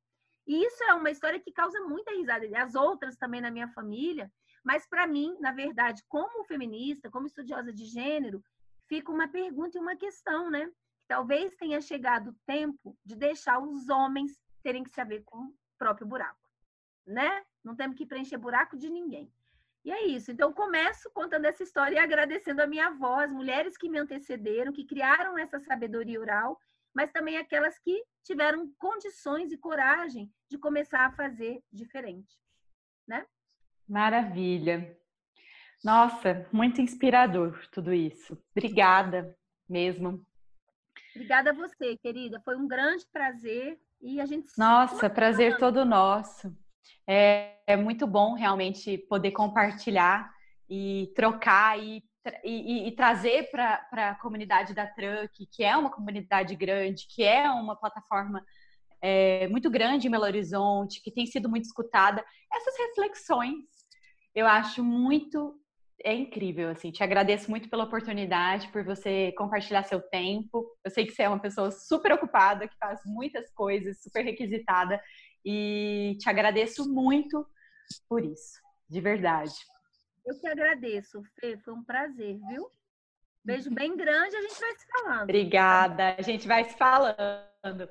E isso é uma história que causa muita risada. As outras também na minha família. Mas para mim, na verdade, como feminista, como estudiosa de gênero, fica uma pergunta e uma questão, né? Talvez tenha chegado o tempo de deixar os homens terem que saber com o próprio buraco, né? Não temos que preencher buraco de ninguém. E é isso. Então, começo contando essa história e agradecendo a minha avó, as mulheres que me antecederam, que criaram essa sabedoria oral, mas também aquelas que tiveram condições e coragem de começar a fazer diferente, né? Maravilha. Nossa, muito inspirador tudo isso. Obrigada mesmo. Obrigada a você, querida. Foi um grande prazer e a gente Nossa, prazer todo nosso. É, é muito bom realmente poder compartilhar e trocar e, e, e trazer para a comunidade da Truck, que é uma comunidade grande, que é uma plataforma é, muito grande em Belo Horizonte, que tem sido muito escutada. Essas reflexões eu acho muito é incrível, assim. Te agradeço muito pela oportunidade, por você compartilhar seu tempo. Eu sei que você é uma pessoa super ocupada, que faz muitas coisas, super requisitada, e te agradeço muito por isso, de verdade. Eu que agradeço, Fê, foi um prazer, viu? Beijo bem grande, a gente vai se falando. Obrigada, a gente vai se falando.